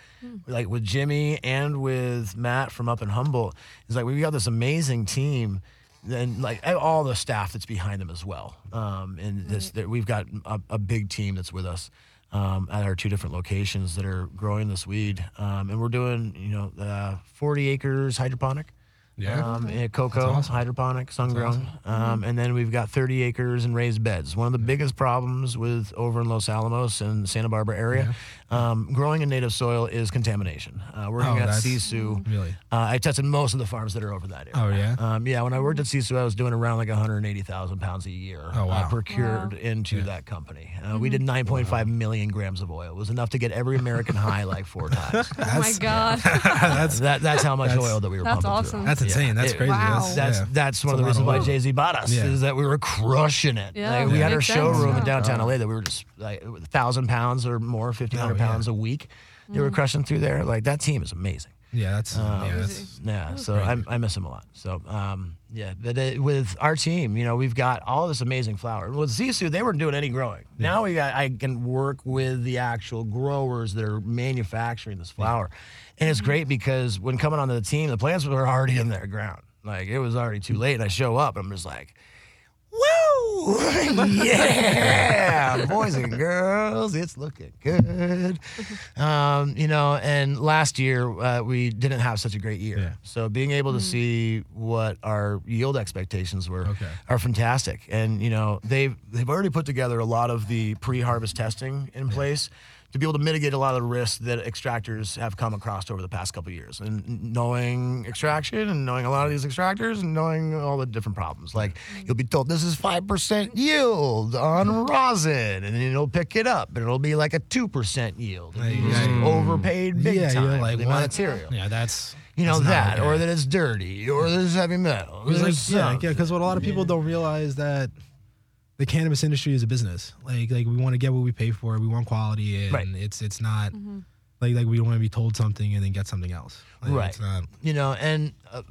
like with Jimmy and with Matt from up in Humboldt. It's like we got this amazing team and like all the staff that's behind them as well. Um, and this, that we've got a, a big team that's with us um, at our two different locations that are growing this weed. Um, and we're doing, you know, uh, 40 acres hydroponic. Yeah. Um, cocoa, That's awesome. hydroponic, sun grown. Um, and then we've got 30 acres and raised beds. One of the biggest problems with over in Los Alamos and Santa Barbara area, um, growing in native soil is contamination. Uh, working Oh, at that's- Sisu, Really? uh, I tested most of the farms that are over that area. Oh, yeah? Um, yeah, when I worked at Sisu, I was doing around like 180,000 pounds a year Oh, uh, wow. procured Wow. into that company. Uh, We did 9.5 million grams of oil. It was enough to get every American high like four times. Oh my god. that's that, that's how much That's- oil that we were That's pumping awesome. through. that's insane. That's It- crazy. Wow. That's That's yeah. that's one of the reasons lot why Jay Z bought us Yeah. is that we were crushing it. Yeah, like, we had our makes sense. showroom in Yeah. downtown LA that we were just like a thousand pounds or more, fifteen hundred Oh, yeah. pounds a week. They Mm. were crushing through there. Like that team is amazing. Yeah, that's Um, yeah, that's Yeah, so I, I miss him a lot. So um, yeah, but uh, with our team, you know, we've got all this amazing flower. With Sisu, they weren't doing any growing. Now we got I can work with the actual growers that are manufacturing this flower, and it's great because when coming onto the team, the plants were already in their ground. Like it was already too late, and I show up, and I'm just like. Woo! yeah, boys and girls, it's looking good. Um, you know, and last year uh, we didn't have such a great year, Yeah. so being able to see what our yield expectations were Okay. are fantastic. And you know, they've they've already put together a lot of the pre-harvest testing in place to be able to mitigate a lot of the risks that extractors have come across over the past couple of years. And knowing extraction and knowing a lot of these extractors and knowing all the different problems. Like you'll be told this is 5% yield on mm-hmm. rosin and then you'll pick it up and it'll be like a 2% yield. Just Yeah. overpaid big yeah, time like the what? material. Yeah, that's You know that, or that it's dirty, or there's heavy metal. It's there's like yeah, yeah, because what a lot of people don't realize that the cannabis industry is a business. Like like we want to get what we pay for. We want quality, and Right. it's it's not mm-hmm. like like we don't want to be told something and then get something else. Like, Right. It's not, you know, and uh,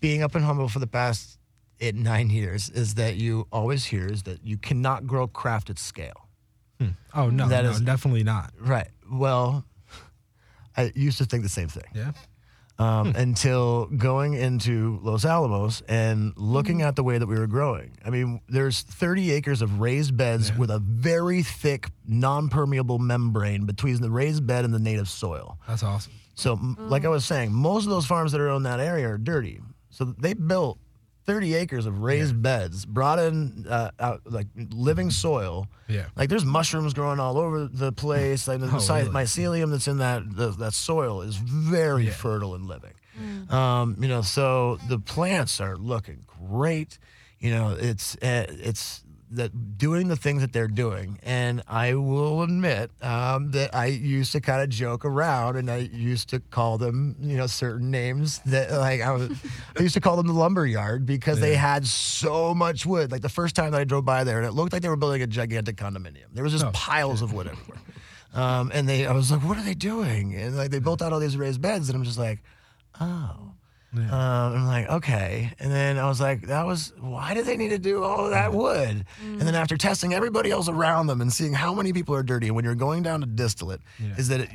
being up in Humboldt for the past eight, nine years is that you always hear is that you cannot grow craft at scale. Hmm. oh no, mm-hmm. That no, is- definitely not. Right. Well, I used to think the same thing Yeah. Um, hmm. until going into Los Alamos and looking hmm. at the way that we were growing. I mean, there's 30 acres of raised beds Yeah. with a very thick, non-permeable membrane between the raised bed and the native soil. That's awesome. So, m like I hmm. was saying, most of those farms that are in that area are dirty. So they built 30 acres of raised beds, brought in uh, out, like living soil. Yeah. Like there's mushrooms growing all over the place. Like the Oh, site, really? mycelium that's in that the, that soil is very Yeah. fertile and living. Um, you know, so the plants are looking great. You know, it's uh, it's that doing the things that they're doing, and I will admit um, that I used to kind of joke around, and I used to call them, you know, certain names that like I was. I used to call them the lumber yard because they had so much wood. Like the first time that I drove by there, and it looked like they were building a gigantic condominium. There was just Oh. piles of wood everywhere. Um, and they, I was like, what are they doing? And like they built out all these raised beds, and I'm just like, oh. Yeah. Um, I'm like, okay. And then I was like, that was, why did they need to do all of that wood? And then after testing everybody else around them and seeing how many people are dirty, and when you're going down to distillate, Yeah. is that it,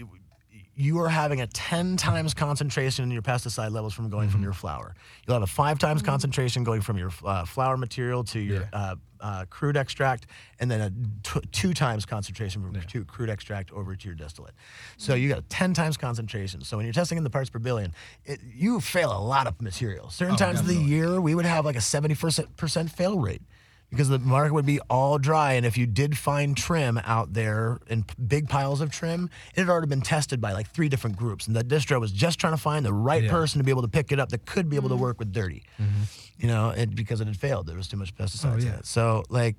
you are having a 10 times concentration in your pesticide levels from going from your flour. You'll have a five times concentration going from your uh, flour material to your Yeah. uh, uh, crude extract, and then a t- two times concentration from to crude extract over to your distillate. So you got a 10 times concentration. So when you're testing in the parts per billion, it, you fail a lot of material. Certain Oh, times of the year, we would have like a 70% fail rate because the market would be all dry. And if you did find trim out there in big piles of trim, it had already been tested by like three different groups. And the distro was just trying to find the right Yeah. Mm-hmm. person to be able to pick it up that could be able to work with dirty, you know, and because it had failed. There was too much pesticides in Oh, yeah. it. So, like,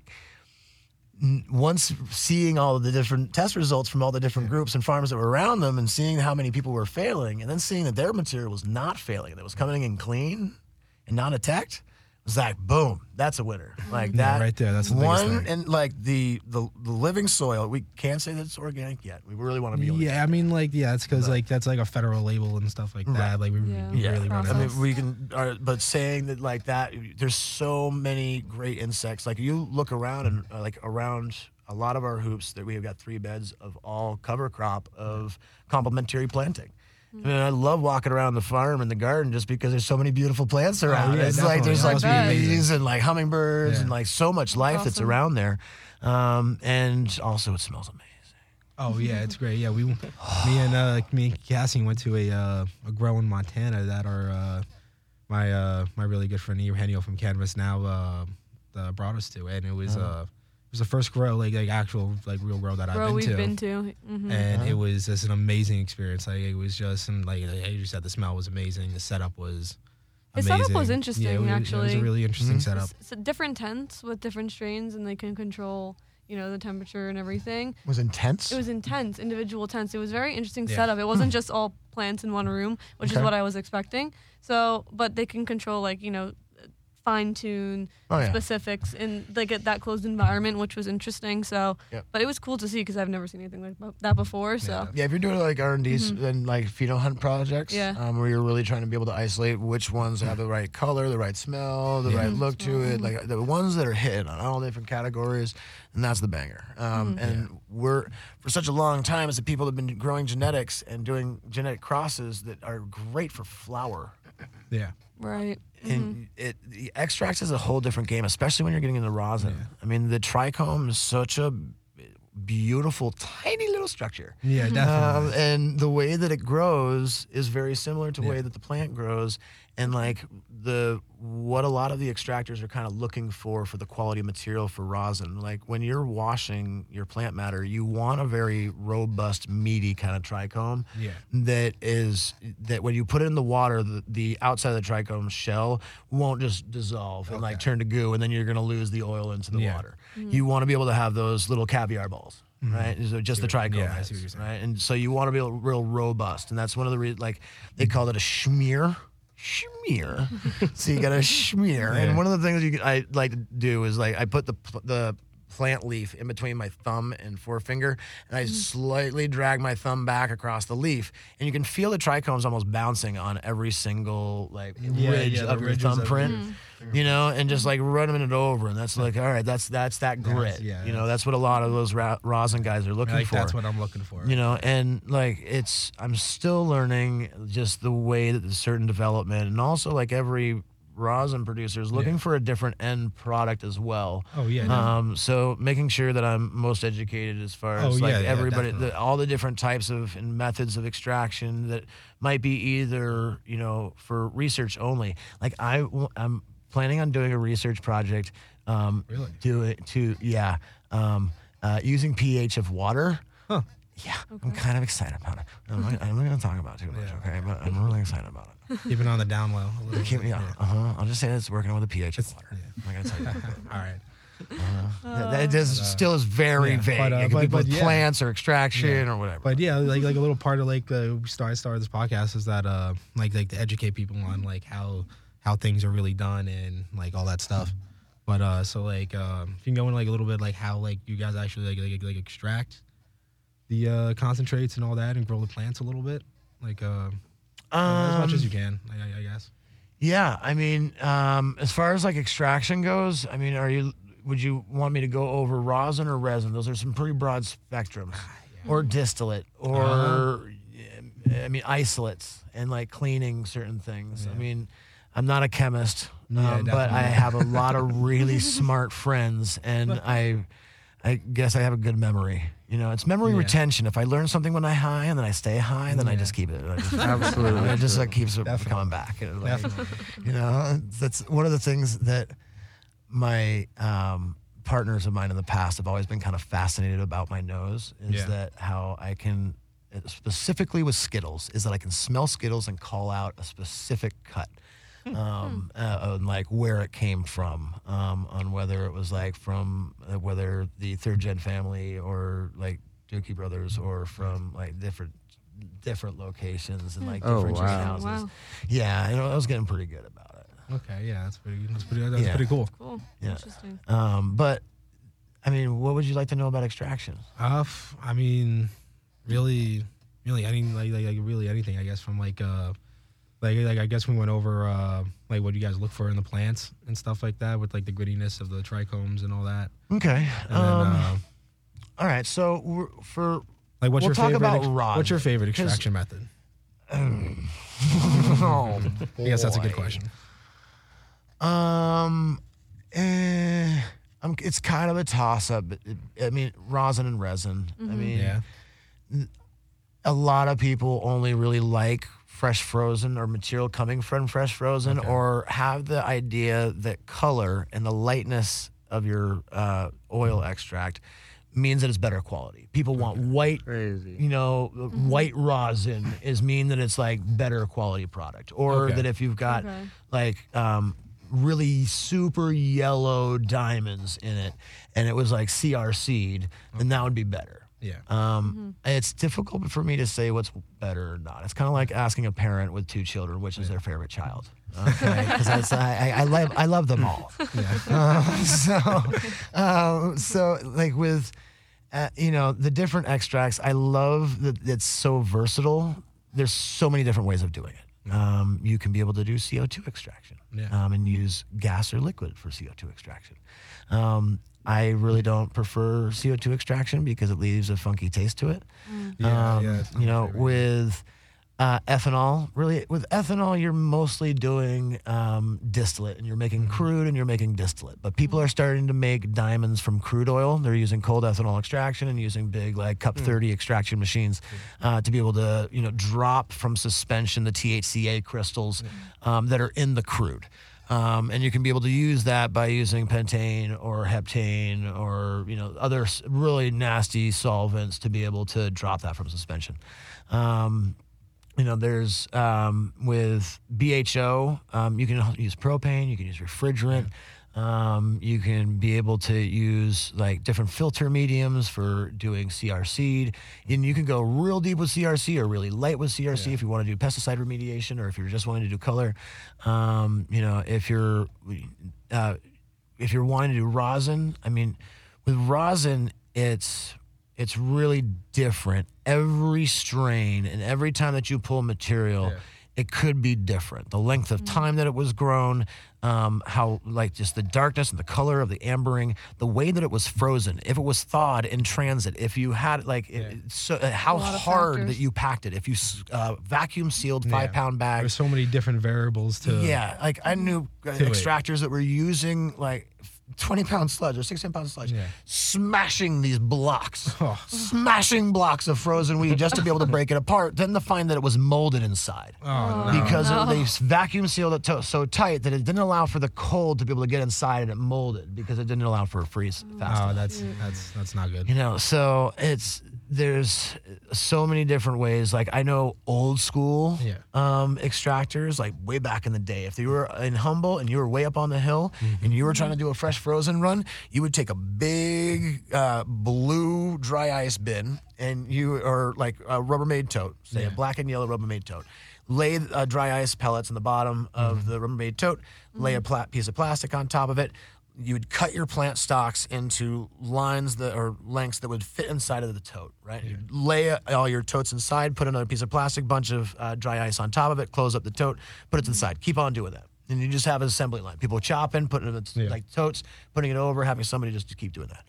once seeing all of the different test results from all the different groups and farms that were around them and seeing how many people were failing and then seeing that their material was not failing, that was coming in clean and not attacked, was like, boom, that's a winner. Like Yeah, that right there, that's the one and like the, the the living soil. We can't say that it's organic yet. We really want to be. Yeah, I mean, like, yeah, it's because like that's like a federal label and stuff like that. Right. Like we, Yeah. we Yeah, really run I mean, we can, uh, but saying that like that, there's so many great insects. Like you look around and uh, like around a lot of our hoops that we have got three beds of all cover crop of complementary planting. I mean, I love walking around the farm and the garden just because there's so many beautiful plants around. Oh, yeah, it's like there's like must be amazing. bees and like hummingbirds Yeah. and like so much life that's around there. Um, and also, it smells amazing. Oh yeah, it's great. Yeah, we, me and uh, me and Cassie went to a uh, a grow in Montana that our uh, my uh my really good friend Eugenio from Canvas now uh, uh brought us to, and it was uh it was the first grow like like actual like real grow that I've Bro, been we've to. been to. hmm and Uh-huh. it was just an amazing experience. Like it was just some like as you said, the smell was amazing. The setup was. The Amazing. setup was Yeah, interesting, it was, It was a really interesting Mhm. setup. It's, it's different tents with different strains, and they can control, you know, the temperature and everything. Was intense. It was intense, individual tents. It was very interesting Yeah. setup. It wasn't just all plants in one room, which Okay. is what I was expecting. So, but they can control like you know, fine tune oh yeah. specifics in like at that closed environment, which was interesting. So, Yep. but it was cool to see because I've never seen anything like that before. So, Yeah, if you're doing like R and D's and like pheno hunt projects, Yeah. um, where you're really trying to be able to isolate which ones have the right color, the right smell, the Yeah. right look to it, like the ones that are hitting on all different categories, and that's the banger. Um, And we're for such a long time as the people have been growing genetics and doing genetic crosses that are great for flower. Yeah. Right. And it the extracts is a whole different game, especially when you're getting into rosin. I mean, the trichome is such a beautiful, tiny little structure. Yeah, Um, definitely. and the way that it grows is very similar to the way that the plant grows, and like the what a lot of the extractors are kind of looking for for the quality of material for rosin. Like when you're washing your plant matter, you want a very robust, meaty kind of trichome yeah. that is that when you put it in the water, the, the outside of the trichome shell won't just dissolve and like turn to goo, and then you're gonna lose the oil into the Yeah. water. Mm-hmm. You want to be able to have those little caviar balls, mm-hmm. right? So just the trichome, Yeah, heads, see what you're saying. right? And so you want to be real robust, and that's one of the re- like they call it a schmear. Schmear. so you got a schmear, Yeah. and one of the things you I like to do is like I put the the plant leaf in between my thumb and forefinger, and I mm. slightly drag my thumb back across the leaf, and you can feel the trichomes almost bouncing on every single like Yeah, ridge yeah, of your ridges of- thumbprint, you know, and just like running it over, and that's like all right, that's that's that That's- grit, yeah, you know, yeah. that's what a lot of those ra- rosin guys are looking Like for that's what I'm looking for. you know and like it's i'm still learning just the way that there's certain development and also like every rosin producer is looking Yeah. for a different end product as well Oh yeah. no. um, so making sure that I'm most educated as far Oh, as like yeah, yeah, everybody, definitely. the, all the different types of and methods of extraction that might be either you know for research only. Like I, I'm planning on doing a research project. Um, Really? Do it to yeah, um, uh, using pH of water. Huh. Yeah, I'm kind of excited about it. I'm not, I'm not going to talk about it too much, Yeah. okay? But I'm really excited about it. Keeping on the down low. A little Keep- bit, yeah, uh-huh. I'll just say that it's working with the pH of water. yeah. I'm not going to tell you. All right. That- that is still is very yeah, vague. but, uh, it could but- be but yeah. plants or extraction Yeah. or whatever. But yeah, like like a little part of like the we started started this podcast is that uh like like to educate people on like how how things are really done and like all that stuff. But uh so like um if you can go into like a little bit like how like you guys actually like like, like extract the uh concentrates and all that and grow the plants a little bit like uh as much as you can I, I- guess. yeah, I mean, um, as far as like extraction goes, I mean, are you? Would you want me to go over rosin or resin? Those are some pretty broad spectrum, or distillate, or Uh-huh. I mean, isolates and like cleaning certain things. I mean, I'm not a chemist, Yeah, um, but I have a lot of really smart friends, and I, I guess I have a good memory. You know, it's memory Yeah. retention. If I learn something when I high and then I stay high, and then I just keep it. Just, Absolutely. It just like, keeps Definitely. coming back. And, like, Definitely. you know, that's one of the things that my um, partners of mine in the past have always been kind of fascinated about my nose is Yeah. that how I can specifically with Skittles is that I can smell Skittles and call out a specific cut. Um, uh, on like where it came from, um, on whether it was like from uh, whether the third gen family or like Dookie Brothers or from like different different locations and like Oh, different wow. greenhouses. Wow. Yeah, you know, I was getting pretty good about it. Okay, yeah, that's pretty that's pretty that's Yeah. pretty cool. Cool. Yeah. Interesting. Um, but I mean, what would you like to know about extraction? Uh, f- I mean, really, really, any like, like like really anything. I guess from like uh, like like I guess we went over uh like what do you guys look for in the plants and stuff like that with like the grittiness of the trichomes and all that. Okay. And Um, then, uh, all right. So we're, for like what's we'll your talk favorite? about ex- rosin, what's your favorite 'cause- extraction method? oh, I guess that's a good question. Um, eh, I'm, it's kind of a toss up. I mean, rosin and resin. I mean, Yeah. a lot of people only really like fresh frozen or material coming from fresh frozen, or have the idea that color and the lightness of your uh, oil extract means that it's better quality. People want white, Crazy. you know, white rosin is mean that it's like better quality product, or Okay. that if you've got Okay. like um, really super yellow diamonds in it, and it was like CRC, then that would be better. Yeah. Um, It's difficult for me to say what's better or not. It's kind of like asking a parent with two children which is their favorite child. Okay, because I, I, I love I love them all. Um, so, um, so like with, uh, you know, the different extracts, I love that it's so versatile. There's so many different ways of doing it. Um, you can be able to do CO2 extraction Yeah. um, and use gas or liquid for CO2 extraction. Um, I really don't prefer CO2 extraction because it leaves a funky taste to it. Yeah, Um, yeah, you know, favorite. with uh, ethanol, really, with ethanol, you're mostly doing um, distillate and you're making Mm-hmm. crude and you're making distillate. But people are starting to make diamonds from crude oil. They're using cold ethanol extraction and using big, like, Mm. cup 30 extraction machines uh, to be able to, you know, drop from suspension the THCA crystals um, that are in the crude. Um, and you can be able to use that by using pentane or heptane or you know other really nasty solvents to be able to drop that from suspension. Um, you know, there's um, with BHO, um, you can use propane, you can use refrigerant, um, you can be able to use like different filter mediums for doing CRC, and you can go real deep with CRC or really light with CRC if you want to do pesticide remediation or if you're just wanting to do color. Um, you know, if you're uh, if you're wanting to do rosin, I mean, with rosin, it's it's really different. Every strain and every time that you pull material, Yeah. It could be different. The length of time that it was grown, um, how like just the darkness and the color of the ambering, the way that it was frozen, if it was thawed in transit, if you had like it, so uh, how hard that you packed it, if you uh, vacuum sealed five Yeah. pound bags, There's so many different variables to. yeah, like I knew uh, To it. extractors that were using like 20 pound sludge or 16 pound sludge, Yeah. smashing these blocks, Oh. smashing blocks of frozen weed just to be able to break it apart, then to find that it was molded inside. Oh, no. Oh, because no. it- they vacuum sealed it to, so tight that it didn't allow for the cold to be able to get inside and it molded because it didn't allow for a freeze oh, fast Oh, enough. that's that's that's not good. You know, so it's there's so many different ways. Like I know old school Yeah. um, extractors, like way back in the day. If you were in Humboldt and you were way up on the hill and you were trying to do a fresh frozen run, you would take a big uh, blue dry ice bin and you or like a Rubbermaid tote, say a black and yellow Rubbermaid tote. Lay uh, dry ice pellets in the bottom of the Rubbermaid tote. Lay a pla- piece of plastic on top of it you would cut your plant stocks into lines that or lengths that would fit inside of the tote, right? You'd lay all your totes inside, put another piece of plastic, bunch of uh, dry ice on top of it, close up the tote, put it to the side. Keep on doing that. And you just have an assembly line. People chopping, putting it in Yeah. like totes, putting it over, having somebody just to keep doing that.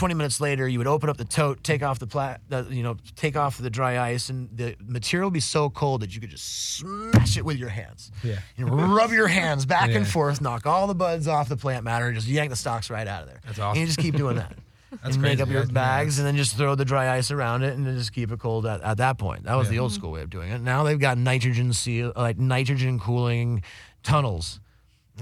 20 minutes later, you would open up the tote, take off the pla- uh, you know, take off the dry ice, and the material would be so cold that you could just smash it with your hands. Yeah. You rub your hands back and forth, knock all the buds off the plant matter, and just yank the stalks right out of there. That's And awesome. you just keep doing that. That's and make up your bags, and then just throw the dry ice around it, and then just keep it cold at, at that point. That was Yeah. the old school way of doing it. Now they've got nitrogen seal, like nitrogen cooling tunnels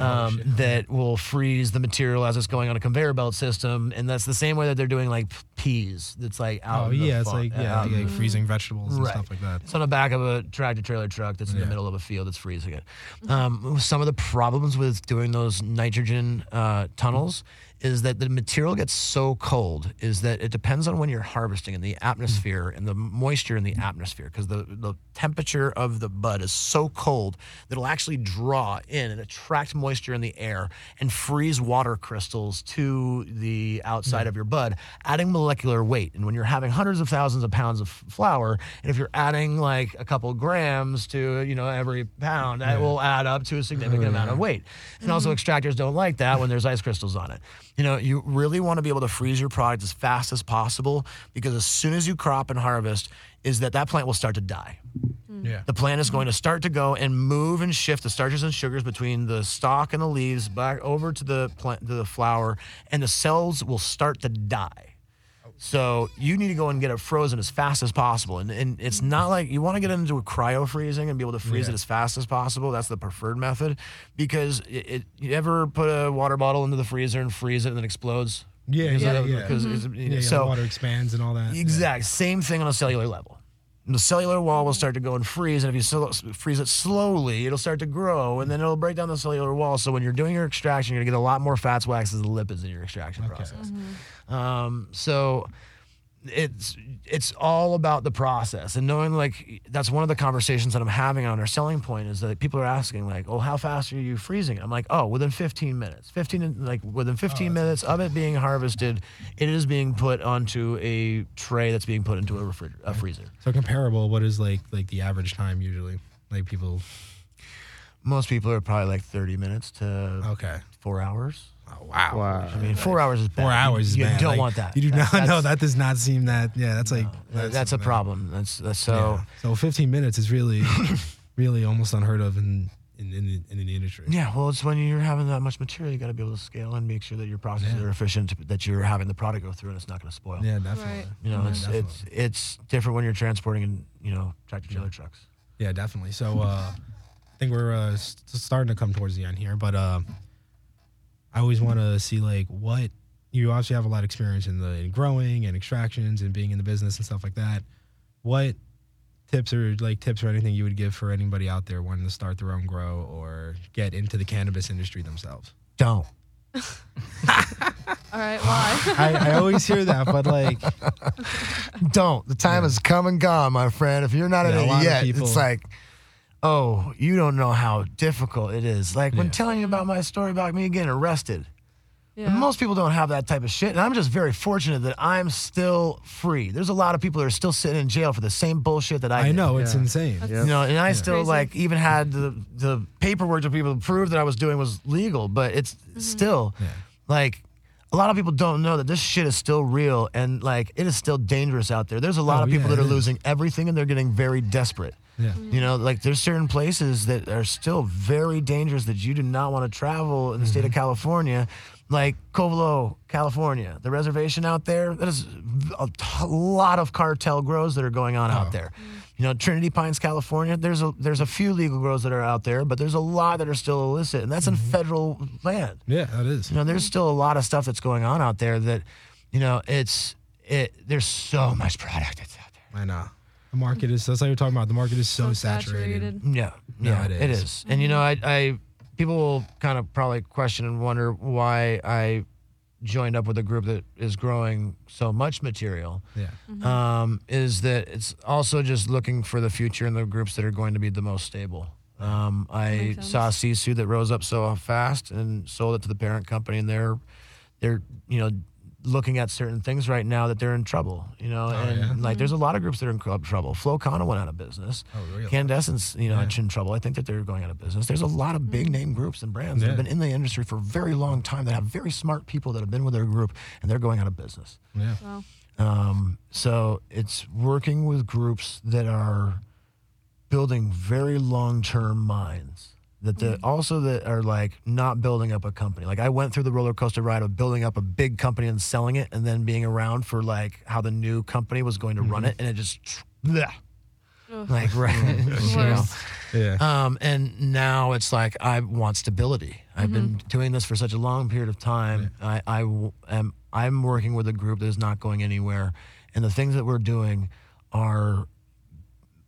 Oh, um, that will freeze the material as it's going on a conveyor belt system, and that's the same way that they're doing like peas. That's like out. Oh yeah, it's like yeah, in like freezing vegetables and Right. stuff like that. it's on the back of a tractor trailer truck that's in the middle of a field that's freezing it. Um, some of the problems with doing those nitrogen uh, tunnels is that the material gets so cold is that it depends on when you're harvesting in the atmosphere and the moisture in the atmosphere because the, the temperature of the bud is so cold that it'll actually draw in and attract moisture in the air and freeze water crystals to the outside mm. of your bud, adding molecular weight. And when you're having hundreds of thousands of pounds of flower, and if you're adding like a couple grams to you know every pound, that will add up to a significant oh, amount of weight. And also mm. extractors don't like that when there's ice crystals on it. You know, you really want to be able to freeze your product as fast as possible because as soon as you crop and harvest, is that that plant will start to die. Mm. Yeah. The plant is going to start to go and move and shift the starches and sugars between the stalk and the leaves back over to the plant, to the flower, and the cells will start to die. So you need to go and get it frozen as fast as possible. And, and it's not like you want to get into a cryo freezing and be able to freeze Yeah. it as fast as possible. That's the preferred method because it, it, you ever put a water bottle into the freezer and freeze it and it explodes? Yeah, yeah, yeah. because mm-hmm. it's- Yeah, yeah, so water expands and all that. Yeah. Exact same thing on a cellular level. The cellular wall will start to go and freeze, and if you slow, freeze it slowly, it'll start to grow, and then it'll break down the cellular wall. So when you're doing your extraction, you're gonna get a lot more fats, waxes, and lipids in your extraction process. Um, so it's it's all about the process and knowing like that's one of the conversations that I'm having on our selling point is that people are asking like, oh, how fast are you freezing? I'm like, oh, within 15 minutes. 15 like within 15 minutes of it being harvested, it is being put onto a tray that's being put into a refrigerator, a freezer. So comparable, what is like like the average time usually? Like people. Most people are probably like 30 minutes to Okay. four hours. Wow. Wow. I mean, four hours is bad. Four hours is bad. you, don't Like, want that. You do That- not. No, that does not seem that. Yeah, that's like that's, a bad. problem. That's, that's so. Yeah. So 15 minutes is really, really almost unheard of in in in, the- in the industry. Yeah, well, it's when you're having that much material, you got to be able to scale and make sure that your processes Yeah. are efficient, that you're having the product go through and it's not going to spoil. Yeah, definitely. Right. You know, Yeah, it's definitely. it's it's different when you're transporting in you know tractor trailer trucks. Yeah, definitely. So uh, I think we're uh, s- starting to come towards the end here, but uh, I always want to see like what you obviously have a lot of experience in the in growing and extractions and being in the business and stuff like that. What tips or like tips or anything you would give for anybody out there wanting to start their own grow or get into the cannabis industry themselves? Don't. All right, why? I, I always hear that, but like, Don't. The time has come and gone, my friend. If you're not Yeah, in it yet, people- it's like, oh, you don't know how difficult it is. Like when Yeah. telling you about my story about me getting arrested. yeah. Most people don't have that type of shit, and I'm just very fortunate that I'm still free. There's a lot of people that are still sitting in jail for the same bullshit that I, I did. know it's Yeah. insane. Yep. You know, and I still Crazy. like even had the the paperwork to people to prove that I was doing was legal, but it's mm-hmm. still Yeah. like a lot of people don't know that this shit is still real and like it is still dangerous out there. There's a lot Oh, of people yeah, that are it is. losing everything and they're getting very desperate. Yeah. You know, like there's certain places that are still very dangerous that you do not want to travel in the state of Mm-hmm. California, like Covelo, California. The reservation out there, there's a t- lot of cartel grows that are going on Oh. out there. You know, Trinity Pines, California, there's a there's a few legal grows that are out there, but there's a lot that are still illicit, and that's in Mm-hmm. federal land. Yeah, that is. You know, there's still a lot of stuff that's going on out there that, you know, it's it. There's so much product that's out there. I know. The market is. That's what you're talking about. The market is so, saturated. Yeah, No, yeah, it it is. is. And you know, I, I people will kind of probably question and wonder why I joined up with a group that is growing so much material. Yeah. Um, is that it's also just looking for the future and the groups that are going to be the most stable. Um, I Makes saw Sisu that rose up so fast and sold it to the parent company, and they're they're you know looking at certain things right now that they're in trouble. You know, and yeah? like there's a lot of groups that are in trouble. Flow Kana went out of business. Oh, really? Canndescent, you know, Yeah. it's in trouble. I think that they're going out of business. There's a lot of big name groups and brands that have been in the industry for a very long time that have very smart people that have been with their group and they're going out of business. Yeah. Wow. Um, so it's working with groups that are building very long term minds that the, mm-hmm. also that are like not building up a company. Like I went through the roller coaster ride of building up a big company and selling it, and then being around for like how the new company was going to run it, mm-hmm. and it just bleh, like right. Mm-hmm. you know. Yeah. Um, and now it's like I want stability. I've been doing this for such a long period of time. I, I w- am I'm working with a group that is not going anywhere, and the things that we're doing are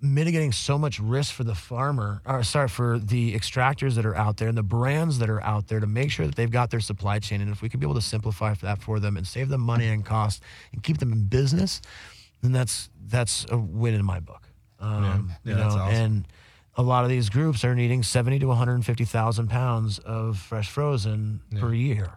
mitigating so much risk for the farmer, or sorry, for the extractors that are out there and the brands that are out there to make sure that they've got their supply chain. And if we could be able to simplify that for them and save them money and cost and keep them in business, then that's that's a win in my book. Um, Yeah, you that's know, awesome. and a lot of these groups are needing 70 to 150,000 pounds of fresh frozen per year.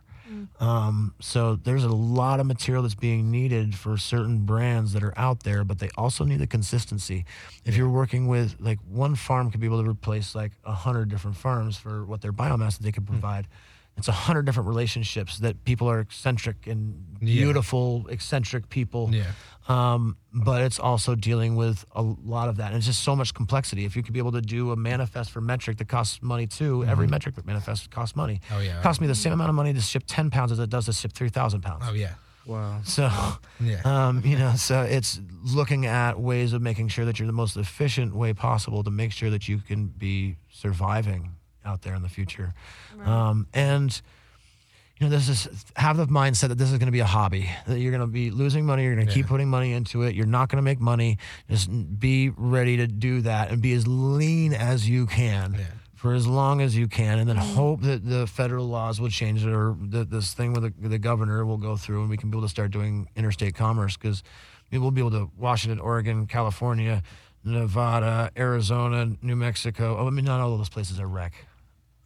Um, so there's a lot of material that's being needed for certain brands that are out there, but they also need the consistency. If you're working with like one farm could be able to replace like a hundred different farms for what their biomass that they could provide. It's a hundred different relationships that people are eccentric and Yeah. beautiful, eccentric people. Yeah. Um, but it's also dealing with a lot of that. And it's just so much complexity. If you could be able to do a manifest for Metrc that costs money too, every Metrc that manifest costs money. Oh, yeah. Costs me the same amount of money to ship 10 pounds as it does to ship 3,000 pounds. Oh yeah. Wow. So, Yeah. um, you know, so it's looking at ways of making sure that you're the most efficient way possible to make sure that you can be surviving out there in the future. Um, and you know, this is have the mindset that this is going to be a hobby. That you're going to be losing money. You're going to keep putting money into it. You're not going to make money. Just be ready to do that and be as lean as you can. Yeah. For as long as you can, and then hope that the federal laws will change it, or that this thing with the, the governor will go through, and we can be able to start doing interstate commerce. Because we'll be able to Washington, Oregon, California, Nevada, Arizona, New Mexico. Oh, I mean, not all of those places are wreck.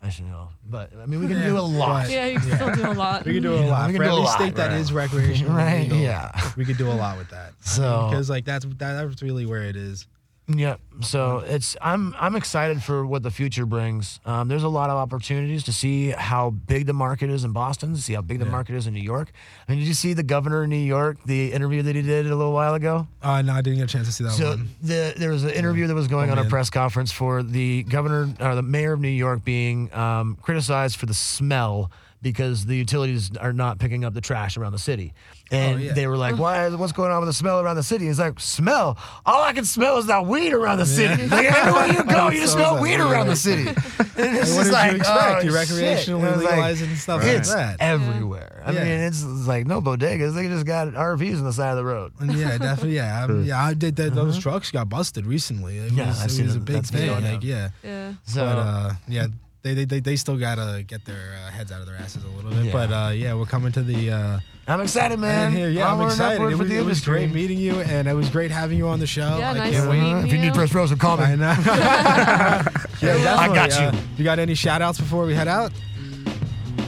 I should know, but I mean, we can do a lot. Yeah, you can still do a lot. We can do a Yeah, lot. we can For do a every lot, state that right. is recreational, Right, legal, yeah. we could do a lot with that. So- because like that's that, that's really where it is. Yeah, so it's I'm I'm excited for what the future brings. Um, there's a lot of opportunities to see how big the market is in Boston, to see how big the Yeah. market is in New York. I mean, did you see the governor of New York, the interview that he did a little while ago? Uh, no, I didn't get a chance to see that So one. the, there was an interview that was going Oh, on a press conference for the governor or the mayor of New York being um, criticized for the smell because the utilities are not picking up the trash around the city. And Oh, yeah. they were like, "Why? What's going on with the smell around the city?" He's like, "Smell? All I can smell is that weed around the city. Like everywhere you go, you just So smell that weed weed, around the city." And it's Like, just what did like, you expect? oh, you shit. recreationally And it's like, legalizing stuff it's like that. everywhere. I Yeah. mean, it's, it's like no bodegas. They just got RVs on the side of the road. And yeah, definitely. Yeah, I, yeah. I did that. Those trucks got busted recently. It Uh-huh. Yeah, was, I've it seen was a big thing. Like, yeah. Yeah. So But uh, yeah, they, they, they, they still gotta get their uh, heads out of their asses a little bit. Yeah. But uh, yeah, we're coming to the uh, I'm excited, man. here. Yeah, I'm Onward and excited. It was, it was great meeting you, and it was great having you on the show. Yeah, I nice can't wait. meeting if you need you. press rows, call me. I know. yeah, definitely. I got you. Uh, you got any shout outs before we head out?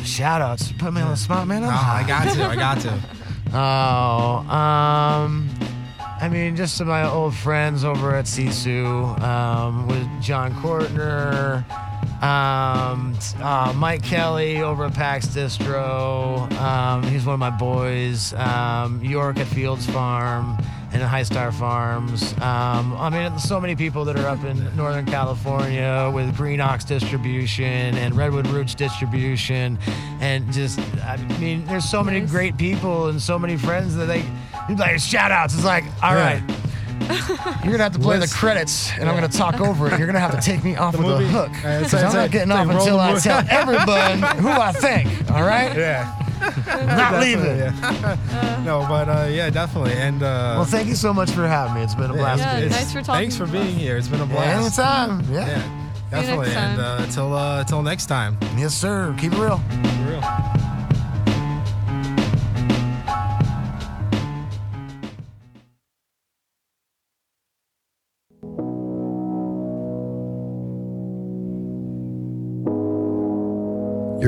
Shout outs. Put me on the spot, man. I'm No, I got to. I got to. Oh, um, I mean, just to my old friends over at Sisu, um, with John Courtner, um, uh, Mike Kelly over at Pax Distro. Um, he's one of my boys. Um, York at Fields Farm and High Star Farms. Um, I mean, so many people that are up in Northern California with Green Ox Distribution and Redwood Roots Distribution, and just, I mean, there's so many Nice. great people and so many friends that they, like shout outs. It's like, all Yeah. right. You're gonna have to play the Let's- credits, and I'm gonna talk over it. You're gonna have to take me off The with movie- a hook. Uh, it's- it's I'm not getting off until I tell movie. everyone who I think. All right, Yeah. Not leaving. Yeah. no, but uh, yeah, definitely. And uh, Well, thank you so much for having me. It's been a yeah, blast. Yeah, it's- thanks for talking Thanks for being us. here. It's been a Yeah, blast. anytime. Yeah. Yeah, definitely. next And time. uh, till uh, till next time. Yes, sir. Keep it real. For real.